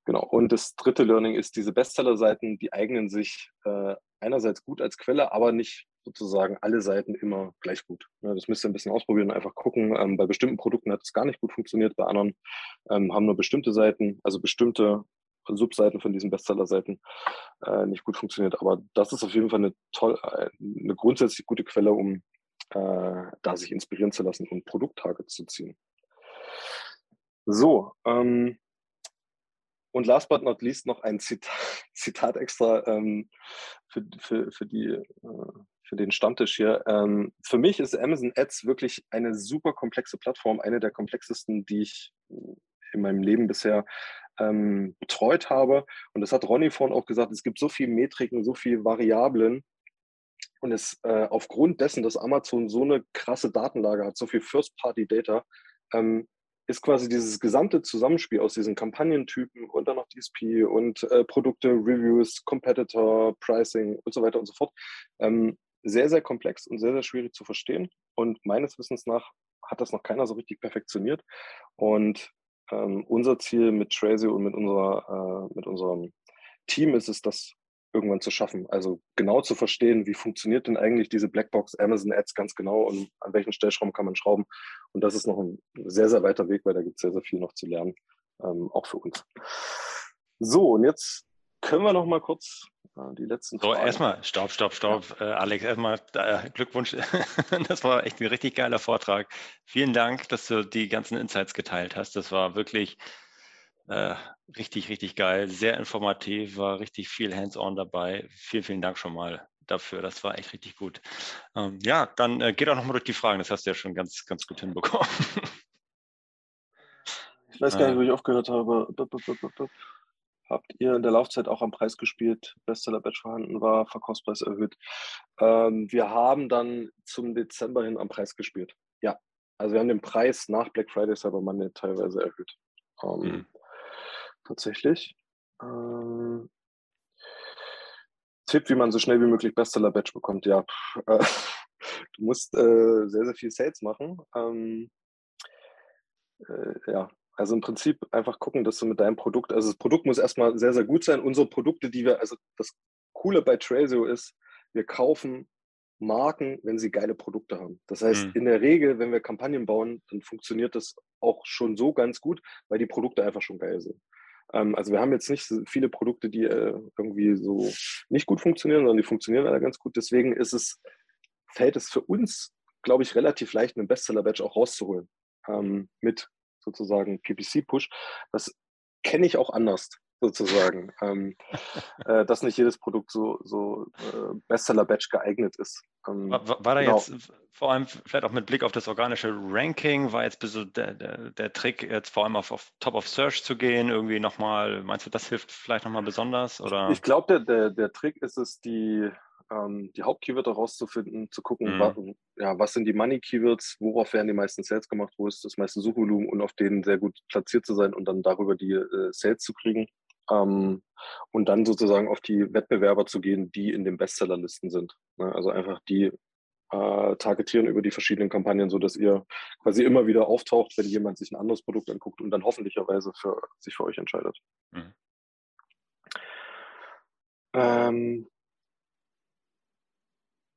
B: Genau. Und das dritte Learning ist, diese Bestseller-Seiten, die eignen sich äh, einerseits gut als Quelle, aber nicht sozusagen alle Seiten immer gleich gut. Ja, das müsst ihr ein bisschen ausprobieren und einfach gucken. Ähm, bei bestimmten Produkten hat es gar nicht gut funktioniert, bei anderen ähm, haben nur bestimmte Seiten, also bestimmte Subseiten von diesen Bestseller-Seiten äh, nicht gut funktioniert. Aber das ist auf jeden Fall eine toll, äh, eine grundsätzlich gute Quelle, um äh, da sich inspirieren zu lassen und Produkttargets zu ziehen. So, ähm, und last but not least noch ein Zitat, Zitat extra ähm, für, für, für, die, äh, für den Stammtisch hier. Ähm, für mich ist Amazon Ads wirklich eine super komplexe Plattform, eine der komplexesten, die ich in meinem Leben bisher ähm, betreut habe. Und das hat Ronny vorhin auch gesagt, es gibt so viele Metriken, so viele Variablen. Und es äh, aufgrund dessen, dass Amazon so eine krasse Datenlage hat, so viel First-Party-Data, ähm, ist quasi dieses gesamte Zusammenspiel aus diesen Kampagnentypen und dann noch DSP und äh, Produkte, Reviews, Competitor, Pricing und so weiter und so fort ähm, sehr, sehr komplex und sehr, sehr schwierig zu verstehen. Und meines Wissens nach hat das noch keiner so richtig perfektioniert. Und ähm, unser Ziel mit Tracy und mit, unserer, äh, mit unserem Team ist es, das irgendwann zu schaffen. Also genau zu verstehen, wie funktioniert denn eigentlich diese Blackbox Amazon Ads ganz genau und an welchen Stellschrauben kann man schrauben. Und das ist noch ein sehr, sehr weiter Weg, weil da gibt es sehr, sehr viel noch zu lernen, ähm, auch für uns. So, und jetzt können wir noch mal kurz äh, die letzten
A: So, erstmal, stopp, stopp, stopp. Ja. Äh, Alex, erstmal äh, Glückwunsch. das war echt ein richtig geiler Vortrag. Vielen Dank, dass du die ganzen Insights geteilt hast. Das war wirklich äh, richtig, richtig geil, sehr informativ, war richtig viel Hands-on dabei. Vielen, vielen Dank schon mal dafür. Das war echt richtig gut. Ähm, ja, dann äh, geht auch nochmal durch die Fragen. Das hast du ja schon ganz, ganz gut hinbekommen.
B: ich weiß gar nicht, wo ich aufgehört habe. Habt ihr in der Laufzeit auch am Preis gespielt? Bestseller-Batch vorhanden war, Verkaufspreis erhöht. Ähm, wir haben dann zum Dezember hin am Preis gespielt. Ja, also wir haben den Preis nach Black Friday Cyber Monday teilweise erhöht. Ähm, mhm tatsächlich. Ähm, Tipp, wie man so schnell wie möglich Bestseller-Badge bekommt. Ja, äh, du musst äh, sehr, sehr viel Sales machen. Ähm, äh, ja, also im Prinzip einfach gucken, dass du mit deinem Produkt, also das Produkt muss erstmal sehr, sehr gut sein. Unsere Produkte, die wir, also das Coole bei Traceo ist, wir kaufen Marken, wenn sie geile Produkte haben. Das heißt, mhm. in der Regel, wenn wir Kampagnen bauen, dann funktioniert das auch schon so ganz gut, weil die Produkte einfach schon geil sind. Ähm, also wir haben jetzt nicht so viele Produkte, die äh, irgendwie so nicht gut funktionieren, sondern die funktionieren alle ganz gut. Deswegen ist es, fällt es für uns, glaube ich, relativ leicht, einen Bestseller-Badge auch rauszuholen ähm, mit sozusagen PPC-Push. Das kenne ich auch anders sozusagen, ähm, äh, dass nicht jedes Produkt so, so äh, Bestseller-Badge geeignet ist.
A: Ähm, war, war, da genau. jetzt vor allem vielleicht auch mit Blick auf das organische Ranking, war jetzt so der, der, der Trick, jetzt vor allem auf, auf, Top of Search zu gehen, irgendwie nochmal, meinst du, das hilft vielleicht nochmal besonders? Oder?
B: Ich glaube, der, der, der Trick ist es, die, ähm, die Hauptkeywörter rauszufinden, zu gucken, mhm. was, ja, was sind die Money-Keywords, worauf werden die meisten Sales gemacht, wo ist das meiste Suchvolumen und auf denen sehr gut platziert zu sein und dann darüber die äh, Sales zu kriegen. Ähm, und dann sozusagen auf die Wettbewerber zu gehen, die in den Bestsellerlisten sind. Ne? Also einfach die äh, targetieren über die verschiedenen Kampagnen, sodass ihr quasi immer wieder auftaucht, wenn jemand sich ein anderes Produkt anguckt und dann hoffentlicherweise für, sich für euch entscheidet. Mhm. Ähm,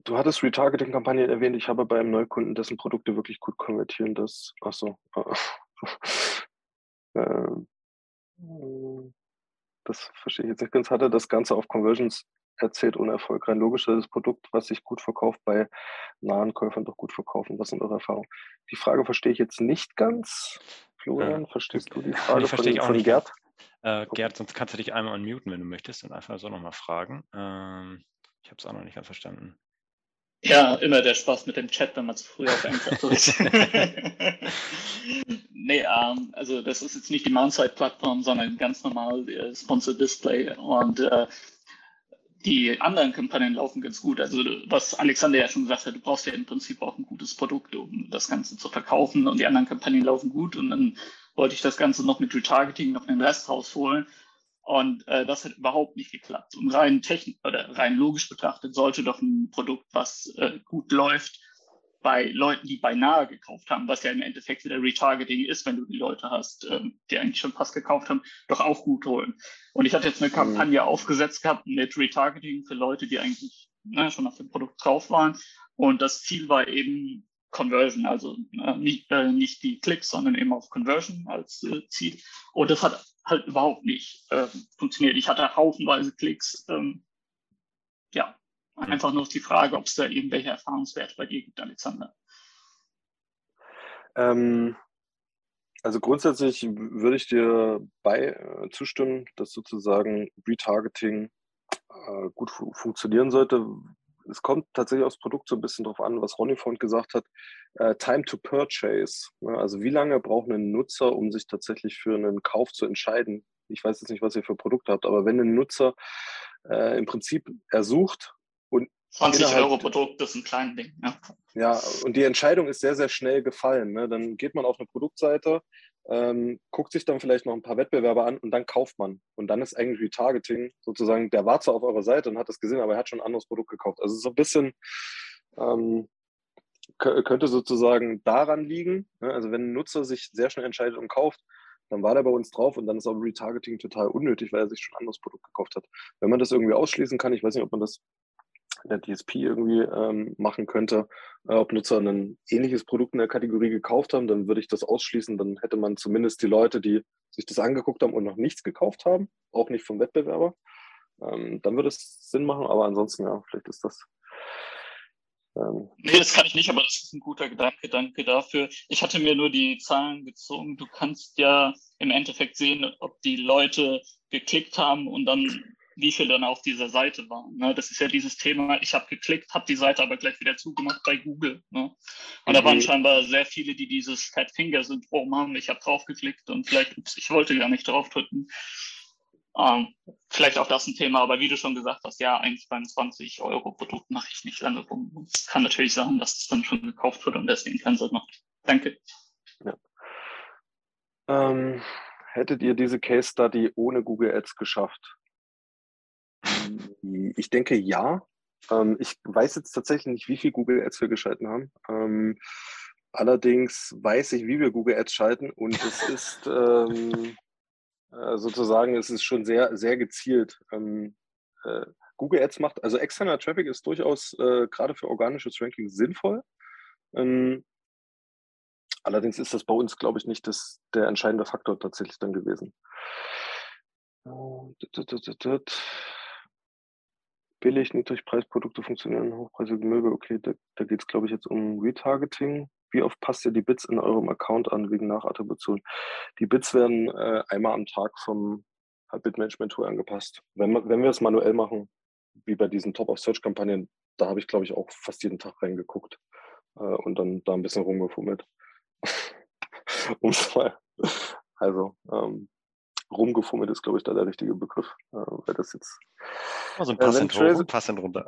B: du hattest Retargeting-Kampagnen erwähnt. Ich habe bei einem Neukunden, dessen Produkte wirklich gut konvertieren, das. Achso. ähm, das verstehe ich jetzt nicht ganz, hatte das Ganze auf Conversions erzählt ohne Erfolg rein. Logisch, das Produkt, was sich gut verkauft, bei nahen Käufern doch gut verkaufen. Was sind eure Erfahrungen? Die Frage verstehe ich jetzt nicht ganz. Florian, ja. verstehst du die Frage
A: ich von, von Gerd? Äh, Gerd, sonst kannst du dich einmal unmuten, wenn du möchtest und einfach so nochmal fragen. Ähm, ich habe es auch noch nicht ganz verstanden.
E: Ja, immer der Spaß mit dem Chat, wenn man zu früh auf Englisch drückt. nee, ähm, also das ist jetzt nicht die Mount-Side-Plattform, sondern ganz normal äh, Sponsored Display. Und äh, die anderen Kampagnen laufen ganz gut. Also was Alexander ja schon gesagt hat, du brauchst ja im Prinzip auch ein gutes Produkt, um das Ganze zu verkaufen und die anderen Kampagnen laufen gut und dann wollte ich das Ganze noch mit Retargeting noch den Rest rausholen und äh, das hat überhaupt nicht geklappt. Und rein technisch oder rein logisch betrachtet sollte doch ein Produkt, was äh, gut läuft, bei Leuten, die beinahe gekauft haben, was ja im Endeffekt wieder Retargeting ist, wenn du die Leute hast, ähm, die eigentlich schon fast gekauft haben, doch auch gut holen. Und ich hatte jetzt eine mhm. Kampagne mhm. aufgesetzt gehabt mit Retargeting für Leute, die eigentlich ne, schon auf dem Produkt drauf waren. Und das Ziel war eben Conversion, also äh, nicht, äh, nicht die Klicks, sondern eben auf Conversion als äh, Ziel. Und das hat halt überhaupt nicht äh, funktioniert. Ich hatte haufenweise Klicks. Ähm, ja, Einfach nur die Frage, ob es da irgendwelche Erfahrungswerte bei dir gibt, Alexander.
B: Ähm, also grundsätzlich würde ich dir bei äh, zustimmen, dass sozusagen Retargeting äh, gut fu funktionieren sollte. Es kommt tatsächlich aufs Produkt so ein bisschen drauf an, was Ronny vorhin gesagt hat. Äh, Time to Purchase. Ne? Also wie lange braucht ein Nutzer, um sich tatsächlich für einen Kauf zu entscheiden? Ich weiß jetzt nicht, was ihr für Produkte habt, aber wenn ein Nutzer äh, im Prinzip ersucht, und
E: 20 Euro Produkt ist ein kleines Ding. Ja.
B: ja, und die Entscheidung ist sehr, sehr schnell gefallen. Ne? Dann geht man auf eine Produktseite, ähm, guckt sich dann vielleicht noch ein paar Wettbewerber an und dann kauft man. Und dann ist eigentlich Retargeting sozusagen, der war zwar auf eurer Seite und hat das gesehen, aber er hat schon ein anderes Produkt gekauft. Also so ein bisschen ähm, könnte sozusagen daran liegen. Ne? Also wenn ein Nutzer sich sehr schnell entscheidet und kauft, dann war der bei uns drauf und dann ist auch Retargeting total unnötig, weil er sich schon ein anderes Produkt gekauft hat. Wenn man das irgendwie ausschließen kann, ich weiß nicht, ob man das der DSP irgendwie ähm, machen könnte, äh, ob Nutzer ein ähnliches Produkt in der Kategorie gekauft haben, dann würde ich das ausschließen. Dann hätte man zumindest die Leute, die sich das angeguckt haben und noch nichts gekauft haben, auch nicht vom Wettbewerber. Ähm, dann würde es Sinn machen, aber ansonsten, ja, vielleicht ist das.
E: Ähm, nee, das kann ich nicht, aber das ist ein guter Gedanke, danke dafür. Ich hatte mir nur die Zahlen gezogen. Du kannst ja im Endeffekt sehen, ob die Leute geklickt haben und dann wie viele dann auf dieser Seite waren. Ne? Das ist ja dieses Thema, ich habe geklickt, habe die Seite aber gleich wieder zugemacht bei Google. Ne? Und mhm. da waren mhm. scheinbar sehr viele, die dieses Fat Finger Syndrom haben. Ich habe draufgeklickt und vielleicht, ups, ich wollte gar nicht draufdrücken. Ähm, vielleicht auch das ein Thema, aber wie du schon gesagt hast, ja, beim 20 Euro Produkt mache ich nicht lange rum. Es kann natürlich sein, dass es dann schon gekauft wird und deswegen keinen Sinn macht. Danke. Ja.
B: Ähm, hättet ihr diese Case Study ohne Google Ads geschafft? Ich denke ja. Ähm, ich weiß jetzt tatsächlich nicht, wie viel Google Ads wir geschalten haben. Ähm, allerdings weiß ich, wie wir Google Ads schalten und es ist ähm, äh, sozusagen, es ist schon sehr, sehr gezielt. Ähm, äh, Google Ads macht, also externer Traffic ist durchaus äh, gerade für organisches Ranking sinnvoll. Ähm, allerdings ist das bei uns, glaube ich, nicht das, der entscheidende Faktor tatsächlich dann gewesen. Äh, billig, Niedrigpreisprodukte funktionieren, hochpreisige Möbel, okay, da, da geht es, glaube ich, jetzt um Retargeting. Wie oft passt ihr die Bits in eurem Account an wegen Nachattribution? Die Bits werden äh, einmal am Tag vom Bitmanagement-Tool angepasst. Wenn, wenn wir es manuell machen, wie bei diesen Top-of-Search-Kampagnen, da habe ich, glaube ich, auch fast jeden Tag reingeguckt äh, und dann da ein bisschen rumgefummelt. Um's mal. Also, ähm, rumgefummelt ist, glaube ich, da der richtige Begriff. Äh, weil das jetzt.
A: Also ein Passend äh, hoch, ein Passend runter.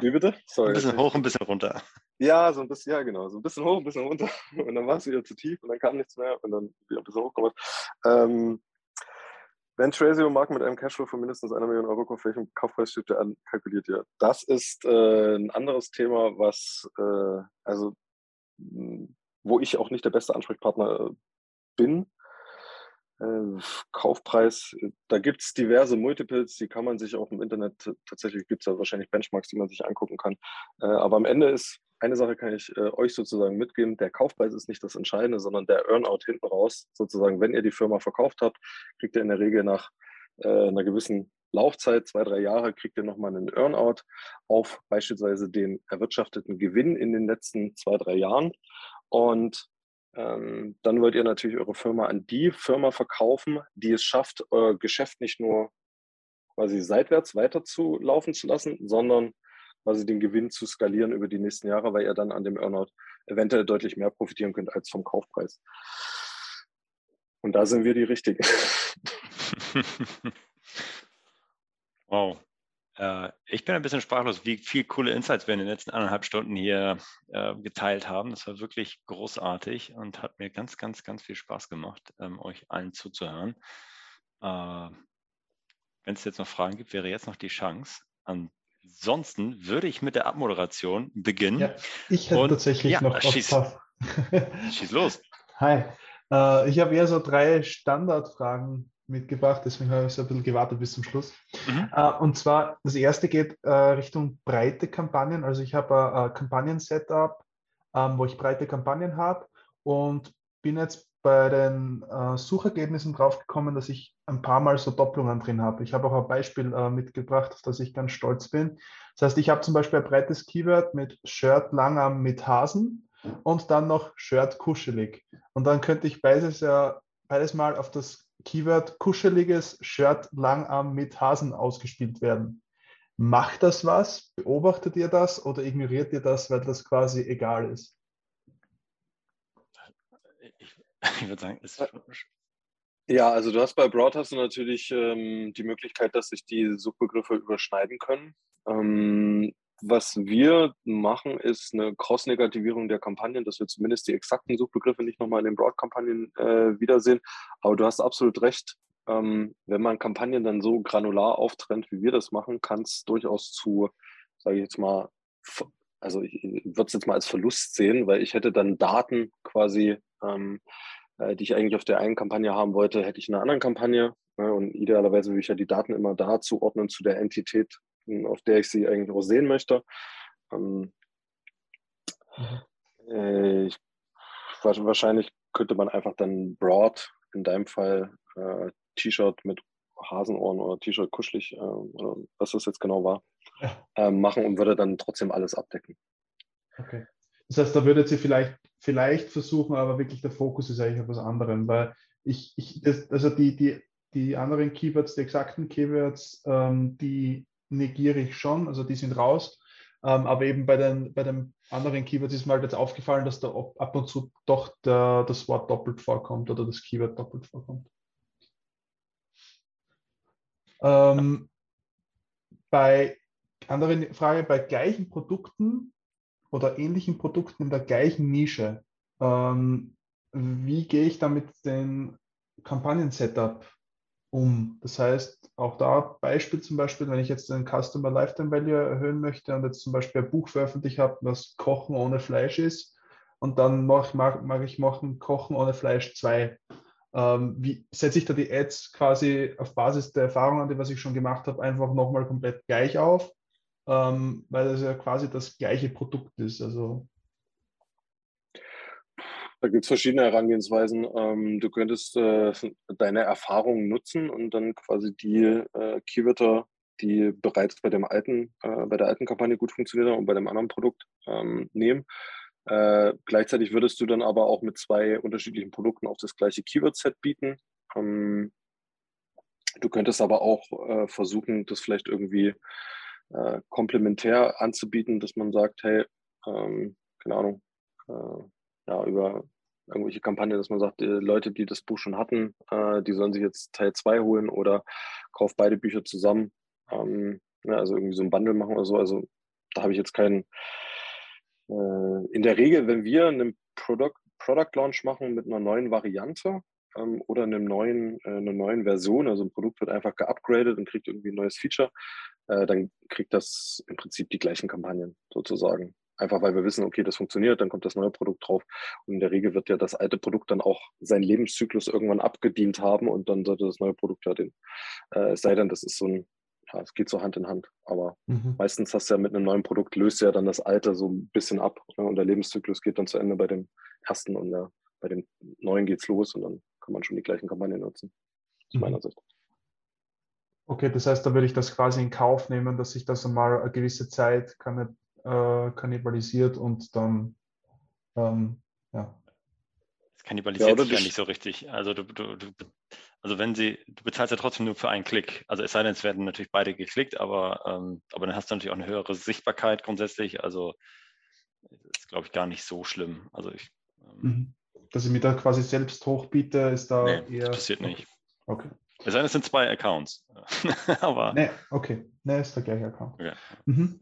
B: Wie bitte?
A: Sorry. Ein bisschen hoch, ein bisschen runter.
B: Ja, so ein bisschen, ja, genau. So ein bisschen hoch, ein bisschen runter. Und dann war es wieder zu tief und dann kam nichts mehr und dann wieder ein bisschen hochgekommen. Ähm, wenn Traceo Mark mit einem Cashflow von mindestens einer Million Euro auf welchem Kaufpreis steht der an, kalkuliert ihr? Das ist äh, ein anderes Thema, was, äh, also, wo ich auch nicht der beste Ansprechpartner äh, bin. Äh, Kaufpreis, äh, da gibt es diverse Multiples, die kann man sich auch im Internet, tatsächlich gibt es da wahrscheinlich Benchmarks, die man sich angucken kann. Äh, aber am Ende ist, eine Sache kann ich euch sozusagen mitgeben, der Kaufpreis ist nicht das Entscheidende, sondern der Earnout hinten raus. Sozusagen, wenn ihr die Firma verkauft habt, kriegt ihr in der Regel nach einer gewissen Laufzeit, zwei, drei Jahre, kriegt ihr nochmal einen Earnout auf beispielsweise den erwirtschafteten Gewinn in den letzten zwei, drei Jahren. Und ähm, dann wollt ihr natürlich eure Firma an die Firma verkaufen, die es schafft, euer Geschäft nicht nur quasi seitwärts weiter zu laufen zu lassen, sondern quasi den Gewinn zu skalieren über die nächsten Jahre, weil ihr dann an dem Earnout eventuell deutlich mehr profitieren könnt als vom Kaufpreis. Und da sind wir die Richtigen.
A: wow.
F: Äh, ich bin ein bisschen sprachlos, wie viele coole Insights wir in den letzten anderthalb Stunden hier äh, geteilt haben. Das war wirklich großartig und hat mir ganz, ganz, ganz viel Spaß gemacht, ähm, euch allen zuzuhören. Äh, Wenn es jetzt noch Fragen gibt, wäre jetzt noch die Chance. Ansonsten würde ich mit der Abmoderation beginnen. Ja,
G: ich hätte und, tatsächlich ja, noch
F: schieß, schieß los.
G: Hi. Äh, ich habe eher so drei Standardfragen mitgebracht, deswegen habe ich so ein bisschen gewartet bis zum Schluss. Mhm. Uh, und zwar, das erste geht uh, Richtung breite Kampagnen. Also ich habe ein Kampagnen-Setup, um, ähm, wo ich breite Kampagnen habe und bin jetzt bei den uh, Suchergebnissen draufgekommen, dass ich ein paar Mal so Doppelungen drin habe. Ich habe auch ein Beispiel mitgebracht, auf das ich ganz stolz bin. Das heißt, ich habe zum Beispiel ein breites Keyword mit Shirt Langarm mit Hasen und dann noch Shirt kuschelig. Und dann könnte ich beides ja beides mal auf das Keyword kuscheliges Shirt Langarm mit Hasen ausgespielt werden. Macht das was? Beobachtet ihr das oder ignoriert ihr das, weil das quasi egal ist?
B: Ich, ich würde sagen, ist ja, also du hast bei Broad hast du natürlich ähm, die Möglichkeit, dass sich die Suchbegriffe überschneiden können. Ähm, was wir machen, ist eine Cross-Negativierung der Kampagnen, dass wir zumindest die exakten Suchbegriffe nicht nochmal in den Broad-Kampagnen äh, wiedersehen. Aber du hast absolut recht. Ähm, wenn man Kampagnen dann so granular auftrennt, wie wir das machen, kann es durchaus zu, sage ich jetzt mal, also ich, würde es jetzt mal als Verlust sehen, weil ich hätte dann Daten quasi, ähm, äh, die ich eigentlich auf der einen Kampagne haben wollte, hätte ich in einer anderen Kampagne. Ne? Und idealerweise würde ich ja die Daten immer da zuordnen zu der Entität, auf der ich sie eigentlich auch sehen möchte. Ähm, mhm. äh, ich, wahrscheinlich könnte man einfach dann broad, in deinem Fall äh, T-Shirt mit Hasenohren oder T-Shirt kuschelig, äh, oder was das jetzt genau war, ja. äh, machen und würde dann trotzdem alles abdecken.
G: Okay. Das heißt, da würdet ihr vielleicht, vielleicht versuchen, aber wirklich der Fokus ist eigentlich auf was anderem, weil ich, ich das, also die, die, die anderen Keywords, die exakten Keywords, ähm, die negiere ich schon, also die sind raus. Ähm, aber eben bei den, bei den anderen Keywords ist mir halt jetzt aufgefallen, dass da ab und zu doch der, das Wort doppelt vorkommt oder das Keyword doppelt vorkommt. Ähm, bei anderen Frage, bei gleichen Produkten oder ähnlichen Produkten in der gleichen Nische, ähm, wie gehe ich da mit dem Kampagnen-Setup um? Das heißt, auch da Beispiel zum Beispiel, wenn ich jetzt den Customer Lifetime Value erhöhen möchte und jetzt zum Beispiel ein Buch veröffentlicht habe, was Kochen ohne Fleisch ist und dann mag, mag, mag ich machen Kochen ohne Fleisch 2. Ähm, wie setze ich da die Ads quasi auf Basis der Erfahrungen, die was ich schon gemacht habe, einfach nochmal komplett gleich auf, ähm, weil das ja quasi das gleiche Produkt ist. Also
B: da gibt es verschiedene Herangehensweisen. Ähm, du könntest äh, deine Erfahrungen nutzen und dann quasi die äh, Keywörter, die bereits bei dem alten, äh, bei der alten Kampagne gut funktioniert haben und bei dem anderen Produkt ähm, nehmen. Äh, gleichzeitig würdest du dann aber auch mit zwei unterschiedlichen Produkten auch das gleiche Keyword-Set bieten. Ähm, du könntest aber auch äh, versuchen, das vielleicht irgendwie äh, komplementär anzubieten, dass man sagt, hey, ähm, keine Ahnung, ja, über irgendwelche Kampagnen, dass man sagt, die Leute, die das Buch schon hatten, äh, die sollen sich jetzt Teil 2 holen oder kauft beide Bücher zusammen. Ähm, ja, also irgendwie so ein Bundle machen oder so. Also da habe ich jetzt keinen. Äh, in der Regel, wenn wir einen Product, Product Launch machen mit einer neuen Variante ähm, oder einem neuen, äh, einer neuen Version, also ein Produkt wird einfach geupgradet und kriegt irgendwie ein neues Feature, äh, dann kriegt das im Prinzip die gleichen Kampagnen sozusagen. Einfach weil wir wissen, okay, das funktioniert, dann kommt das neue Produkt drauf. Und in der Regel wird ja das alte Produkt dann auch seinen Lebenszyklus irgendwann abgedient haben und dann sollte das neue Produkt ja den, äh, es sei denn, das ist so ein, ja, es geht so Hand in Hand. Aber mhm. meistens hast du ja mit einem neuen Produkt löst ja dann das alte so ein bisschen ab ne? und der Lebenszyklus geht dann zu Ende bei dem ersten und der, bei dem neuen geht's los und dann kann man schon die gleichen Kampagnen nutzen. Aus mhm. meiner Sicht.
G: Okay, das heißt, da würde ich das quasi in Kauf nehmen, dass ich das einmal eine gewisse Zeit kann äh, kannibalisiert und dann, ähm, ja.
F: Das kannibalisiert ja, sich ja nicht so richtig. Also du, du, du, also wenn sie, du bezahlst ja trotzdem nur für einen Klick. Also es sei denn, es werden natürlich beide geklickt, aber, ähm, aber dann hast du natürlich auch eine höhere Sichtbarkeit grundsätzlich. Also das ist, glaube ich, gar nicht so schlimm. Also ich,
G: ähm, mhm. Dass ich mir da quasi selbst hochbiete, ist da
F: nee, eher. Das passiert nicht.
G: Okay.
F: Es sei sind zwei Accounts.
G: Aber nee, okay. Nee, ist der gleiche Account. Okay. Mhm.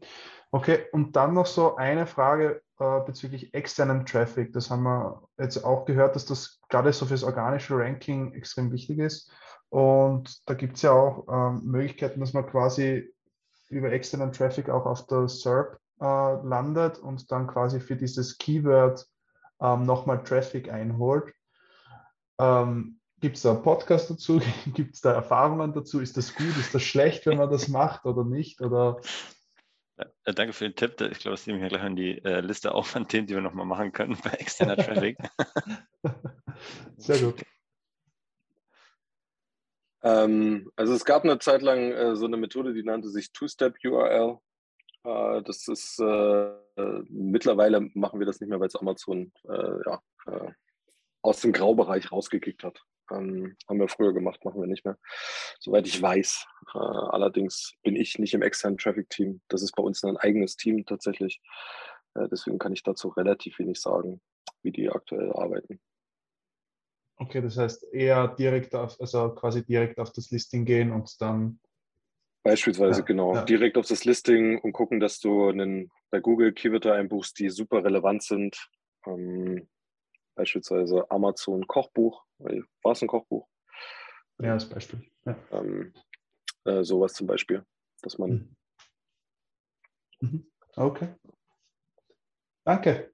G: Okay, und dann noch so eine Frage äh, bezüglich externen Traffic. Das haben wir jetzt auch gehört, dass das gerade so fürs organische Ranking extrem wichtig ist. Und da gibt es ja auch ähm, Möglichkeiten, dass man quasi über externen Traffic auch auf der SERP äh, landet und dann quasi für dieses Keyword ähm, nochmal Traffic einholt. Ähm, Gibt es da einen Podcast dazu? Gibt es da Erfahrungen dazu? Ist das gut? Ist das schlecht, wenn man das macht oder nicht? Oder?
F: Ja, danke für den Tipp. Ich glaube, das nehme ich ja gleich in die äh, Liste auf an Themen, die wir nochmal machen können bei externer Traffic.
G: Sehr gut.
B: Ähm, also es gab eine Zeit lang äh, so eine Methode, die nannte sich Two-Step-URL. Äh, das ist äh, mittlerweile machen wir das nicht mehr, weil es Amazon äh, ja, äh, aus dem Graubereich rausgekickt hat. Ähm, haben wir früher gemacht, machen wir nicht mehr. Soweit ich weiß. Äh, allerdings bin ich nicht im externen Traffic-Team. Das ist bei uns ein eigenes Team tatsächlich. Äh, deswegen kann ich dazu relativ wenig sagen, wie die aktuell arbeiten.
G: Okay, das heißt eher direkt auf, also quasi direkt auf das Listing gehen und dann.
B: Beispielsweise, ja, genau. Ja. Direkt auf das Listing und gucken, dass du einen, bei Google Keywörter einbuchst, die super relevant sind. Ähm, beispielsweise Amazon Kochbuch. War es ein Kochbuch?
G: Ja, als Beispiel. Ja.
B: Ähm, äh, sowas zum Beispiel, dass man. Mhm.
G: mhm. Okay. Danke.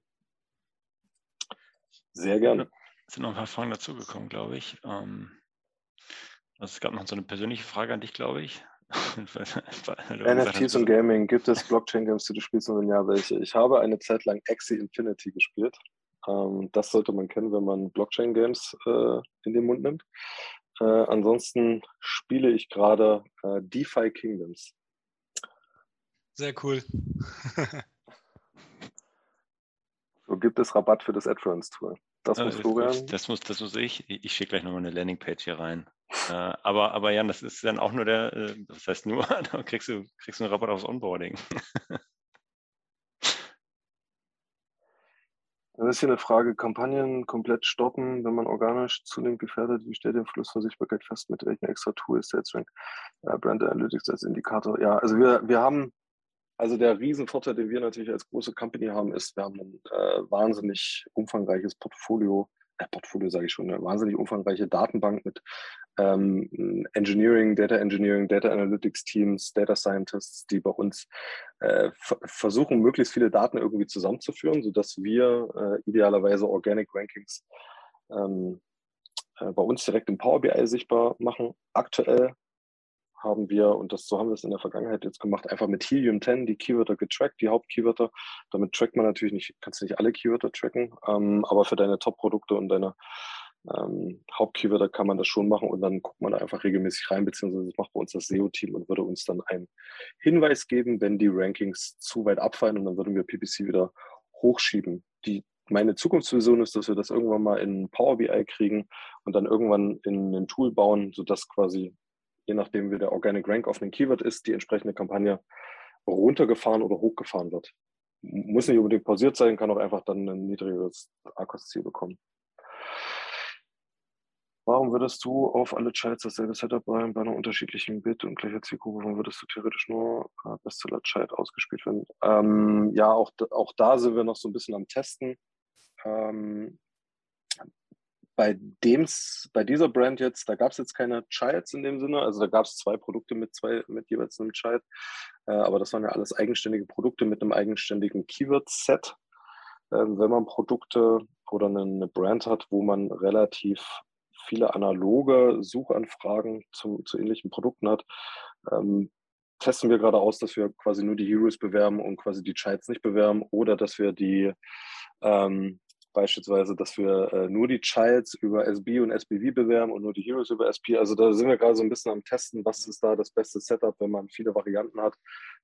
B: Sehr gerne.
F: Es sind noch ein paar Fragen dazugekommen, glaube ich. Ähm, also es gab noch so eine persönliche Frage an dich, glaube ich.
B: NFTs und Gaming, gibt es Blockchain-Games, die du spielst und wenn ja, welche? Ich habe eine Zeit lang Axie Infinity gespielt. Ähm, das sollte man kennen, wenn man Blockchain-Games äh, in den Mund nimmt. Äh, ansonsten spiele ich gerade äh, DeFi Kingdoms.
H: Sehr cool.
B: so gibt es Rabatt für das AdFriends-Tool.
F: Das muss Florian. Das muss, das muss ich. Ich schicke gleich nochmal eine Landingpage hier rein. äh, aber, aber Jan, das ist dann auch nur der, äh, das heißt nur, da kriegst du, kriegst du einen Rabatt aufs Onboarding.
B: Dann ist hier eine Frage, Kampagnen komplett stoppen, wenn man organisch zunehmend gefährdet. Wie stellt ihr Fluss von Sichtbarkeit fest? Mit welchen extra Tools, SalesRank, äh, Brand Analytics als Indikator? Ja, also wir, wir haben, also der Riesenvorteil, den wir natürlich als große Company haben, ist, wir haben ein äh, wahnsinnig umfangreiches Portfolio äh, Portfolio sage ich schon, eine wahnsinnig umfangreiche Datenbank mit ähm, Engineering, Data Engineering, Data Analytics Teams, Data Scientists, die bei uns äh, versuchen, möglichst viele Daten irgendwie zusammenzuführen, sodass wir äh, idealerweise Organic Rankings ähm, äh, bei uns direkt im Power BI sichtbar machen. Aktuell haben wir, und das so haben wir es in der Vergangenheit jetzt gemacht, einfach mit Helium 10 die Keywörter getrackt, die Hauptkeywörter. Damit trackt man natürlich nicht, kannst du nicht alle Keywörter tracken, ähm, aber für deine Top-Produkte und deine ähm, Hauptkeywörter kann man das schon machen und dann guckt man da einfach regelmäßig rein, beziehungsweise das macht bei uns das SEO-Team und würde uns dann einen Hinweis geben, wenn die Rankings zu weit abfallen und dann würden wir PPC wieder hochschieben. Die, meine Zukunftsvision ist, dass wir das irgendwann mal in Power BI kriegen und dann irgendwann in ein Tool bauen, sodass quasi je nachdem, wie der Organic Rank auf einem Keyword ist, die entsprechende Kampagne runtergefahren oder hochgefahren wird. Muss nicht unbedingt pausiert sein, kann auch einfach dann ein niedrigeres ARCOS-Ziel bekommen. Warum würdest du auf alle Chats dasselbe Setup bei, bei einer unterschiedlichen Bit und gleicher Zielgruppe, warum würdest du theoretisch nur äh, Bestseller-Chat ausgespielt werden? Ähm, ja, auch, auch da sind wir noch so ein bisschen am Testen. Ähm, bei dem, bei dieser Brand jetzt, da gab es jetzt keine Childs in dem Sinne. Also da gab es zwei Produkte mit zwei, mit jeweils einem Child. Äh, aber das waren ja alles eigenständige Produkte mit einem eigenständigen Keyword-Set. Ähm, wenn man Produkte oder eine, eine, Brand hat, wo man relativ viele analoge Suchanfragen zu, zu ähnlichen Produkten hat, ähm, testen wir gerade aus, dass wir quasi nur die Heroes bewerben und quasi die Childs nicht bewerben oder dass wir die ähm, beispielsweise, dass wir äh, nur die Childs über SB und SBV bewerben und nur die Heroes über SP. Also da sind wir gerade so ein bisschen am Testen, was ist da das beste Setup, wenn man viele Varianten hat,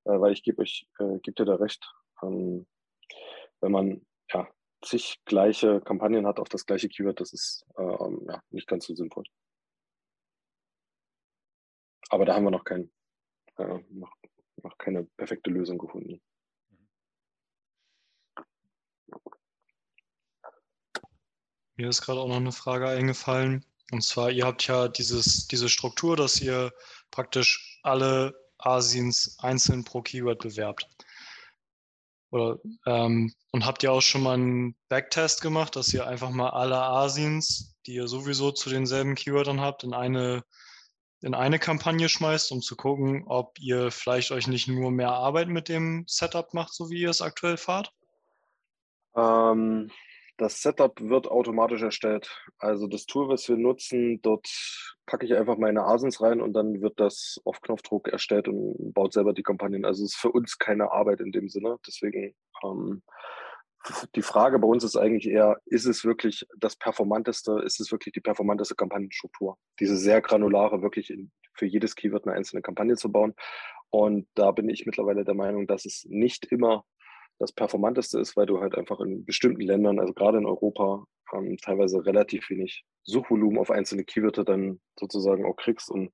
B: äh, weil ich gebe euch, äh, gebe dir da recht, ähm, wenn man ja, zig gleiche Kampagnen hat auf das gleiche Keyword, das ist ähm, ja, nicht ganz so sinnvoll. Aber da haben wir noch, kein, äh, noch, noch keine perfekte Lösung gefunden.
H: Mir ist gerade auch noch eine Frage eingefallen. Und zwar, ihr habt ja dieses, diese Struktur, dass ihr praktisch alle Asins einzeln pro Keyword bewerbt. Oder, ähm, und habt ihr auch schon mal einen Backtest gemacht, dass ihr einfach mal alle Asins, die ihr sowieso zu denselben Keywordern habt, in eine, in eine Kampagne schmeißt, um zu gucken, ob ihr vielleicht euch nicht nur mehr Arbeit mit dem Setup macht, so wie ihr es aktuell fahrt?
B: Ähm, das Setup wird automatisch erstellt. Also das Tool, was wir nutzen, dort packe ich einfach meine Asins rein und dann wird das auf Knopfdruck erstellt und baut selber die Kampagnen. Also es ist für uns keine Arbeit in dem Sinne. Deswegen ähm, die Frage bei uns ist eigentlich eher, ist es wirklich das performanteste, ist es wirklich die performanteste Kampagnenstruktur? Diese sehr granulare, wirklich in, für jedes Keyword eine einzelne Kampagne zu bauen. Und da bin ich mittlerweile der Meinung, dass es nicht immer das performanteste ist, weil du halt einfach in bestimmten Ländern, also gerade in Europa, ähm, teilweise relativ wenig Suchvolumen auf einzelne Keywörter dann sozusagen auch kriegst. Und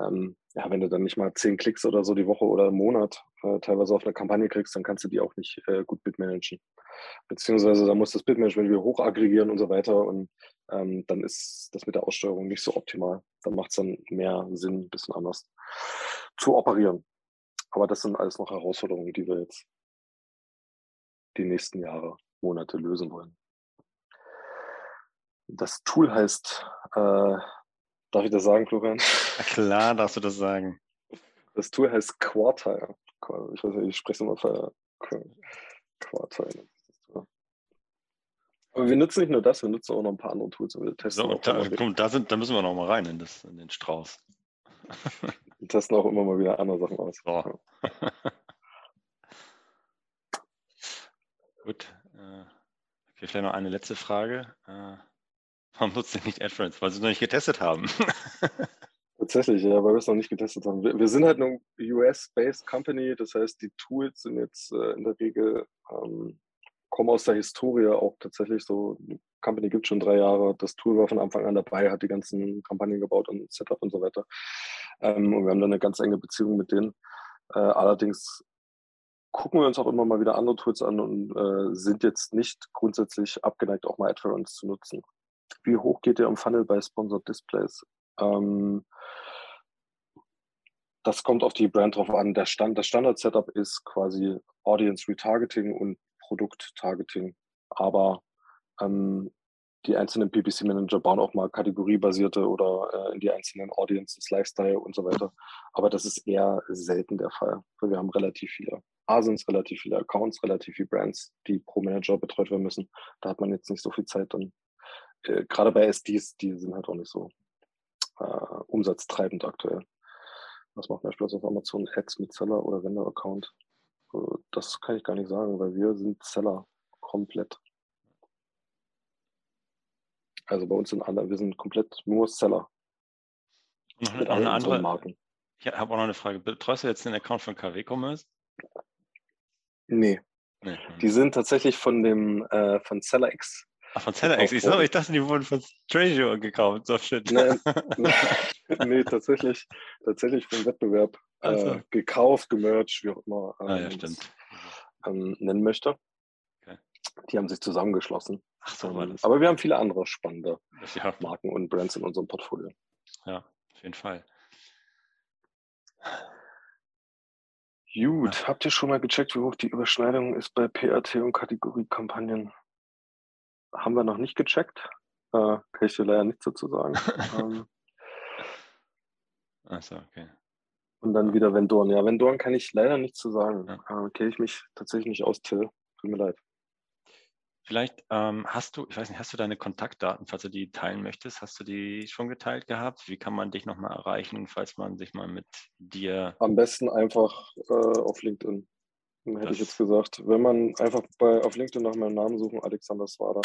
B: ähm, ja, wenn du dann nicht mal zehn Klicks oder so die Woche oder im Monat äh, teilweise auf eine Kampagne kriegst, dann kannst du die auch nicht äh, gut bitmanagen. Beziehungsweise da muss das Bitmanagement wieder hoch aggregieren und so weiter. Und ähm, dann ist das mit der Aussteuerung nicht so optimal. Dann macht es dann mehr Sinn, ein bisschen anders zu operieren. Aber das sind alles noch Herausforderungen, die wir jetzt die nächsten Jahre, Monate lösen wollen. Das Tool heißt, äh, darf ich das sagen, Florian?
F: Na klar, darfst du das sagen.
B: Das Tool heißt Quartile. Ich weiß nicht, ich spreche es immer für Quartile. Aber wir nutzen nicht nur das, wir nutzen auch noch ein paar andere Tools. Wir testen
F: so,
B: auch
F: da, komm, da, sind, da müssen wir noch mal rein in, das, in den Strauß.
B: wir testen auch immer mal wieder andere Sachen aus.
F: So. Gut. Äh, okay, vielleicht noch eine letzte Frage. Äh, warum nutzt ihr nicht AdFriends? Weil sie es noch nicht getestet haben.
B: Tatsächlich, ja, weil wir es noch nicht getestet haben. Wir, wir sind halt eine US-based Company, das heißt, die Tools sind jetzt äh, in der Regel, ähm, kommen aus der Historie auch tatsächlich so. Die Company gibt schon drei Jahre. Das Tool war von Anfang an dabei, hat die ganzen Kampagnen gebaut und Setup und so weiter. Ähm, und wir haben dann eine ganz enge Beziehung mit denen. Äh, allerdings gucken wir uns auch immer mal wieder andere Tools an und äh, sind jetzt nicht grundsätzlich abgeneigt, auch mal AdFerence zu nutzen. Wie hoch geht der im Funnel bei Sponsored Displays? Ähm, das kommt auf die Brand drauf an. Stand, das Standard-Setup ist quasi Audience Retargeting und Produkt-Targeting. Aber ähm, die einzelnen PPC-Manager bauen auch mal kategoriebasierte oder äh, in die einzelnen Audiences, Lifestyle und so weiter. Aber das ist eher selten der Fall, wir haben relativ viele Asins, relativ viele Accounts, relativ viele Brands, die pro Manager betreut werden müssen. Da hat man jetzt nicht so viel Zeit dann. Äh, gerade bei SDs, die sind halt auch nicht so äh, umsatztreibend aktuell. Was macht beispielsweise auf Amazon Ads mit Seller oder Vendor-Account? Äh, das kann ich gar nicht sagen, weil wir sind Seller komplett. Also bei uns sind alle, wir sind komplett nur Seller.
F: Noch,
B: Mit allen
F: andere.
B: Marken.
F: Ich habe auch noch eine Frage. Betreust du jetzt den Account von KW Commerce?
B: Nee,
F: Nee.
B: die sind tatsächlich von dem äh, von SellerX.
F: Ach, von ZellerX. Ich, ich dachte, die wurden von Treasure gekauft. So shit.
B: Nee, nee, tatsächlich, tatsächlich vom Wettbewerb äh, gekauft, gemercht, wie auch immer
F: ah, ja,
B: ähm,
F: stimmt.
B: ähm, nennen möchte.
F: Okay.
B: Die haben sich zusammengeschlossen.
F: Ach, so war
B: Ähm,
F: das.
B: aber wir haben viele andere spannende
F: Ja,
B: Marken und Brands in unserem Portfolio.
F: ja, auf jeden Fall.
B: Gut, habt ihr schon mal gecheckt, wie hoch die Überschneidung ist bei PRT und Kategoriekampagnen? Haben wir noch nicht gecheckt. Äh, kann ich dir leider nichts dazu sagen. ähm,
F: Achso, okay.
B: und dann wieder Vendoren. Ja, Vendoren kann ich leider nichts zu sagen.
F: Ja.
B: Äh, Kenne ich mich tatsächlich nicht aus, Till. Tut mir leid.
F: Vielleicht ähm, hast du, ich weiß nicht, hast du deine Kontaktdaten, falls du die teilen möchtest, hast du die schon geteilt gehabt? Wie kann man dich nochmal erreichen, falls man sich mal mit dir.
B: Am besten einfach äh, auf LinkedIn. Hätte ich
F: Das-
B: jetzt gesagt, wenn man einfach bei, auf LinkedIn nach meinem Namen suchen, Alexander Swada.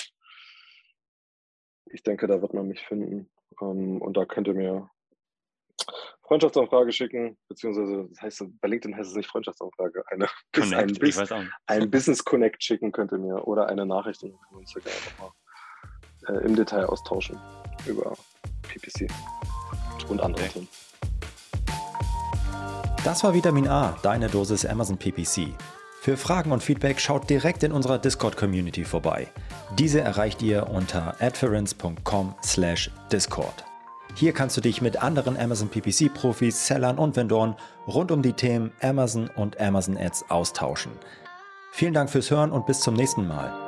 B: Ich denke, da wird man mich finden. Ähm, und da könnt ihr mir Freundschaftsanfrage schicken, beziehungsweise das heißt, bei LinkedIn heißt es nicht Freundschaftsanfrage, eine, ein,
F: Connect, ich
B: Bus-
F: weiß auch nicht.
B: ein Business Connect schicken könnt ihr mir oder eine Nachricht und können wir uns gerne nochmal äh, im Detail austauschen über PPC und andere
F: Okay.
B: Themen.
A: Das war Vitamin A, deine Dosis Amazon PPC. Für Fragen und Feedback schaut direkt in unserer Discord-Community vorbei. Diese erreicht ihr unter adference.com/discord. Hier kannst du dich mit anderen Amazon PPC-Profis, Sellern und Vendoren rund um die Themen Amazon und Amazon Ads austauschen. Vielen Dank fürs Hören und bis zum nächsten Mal.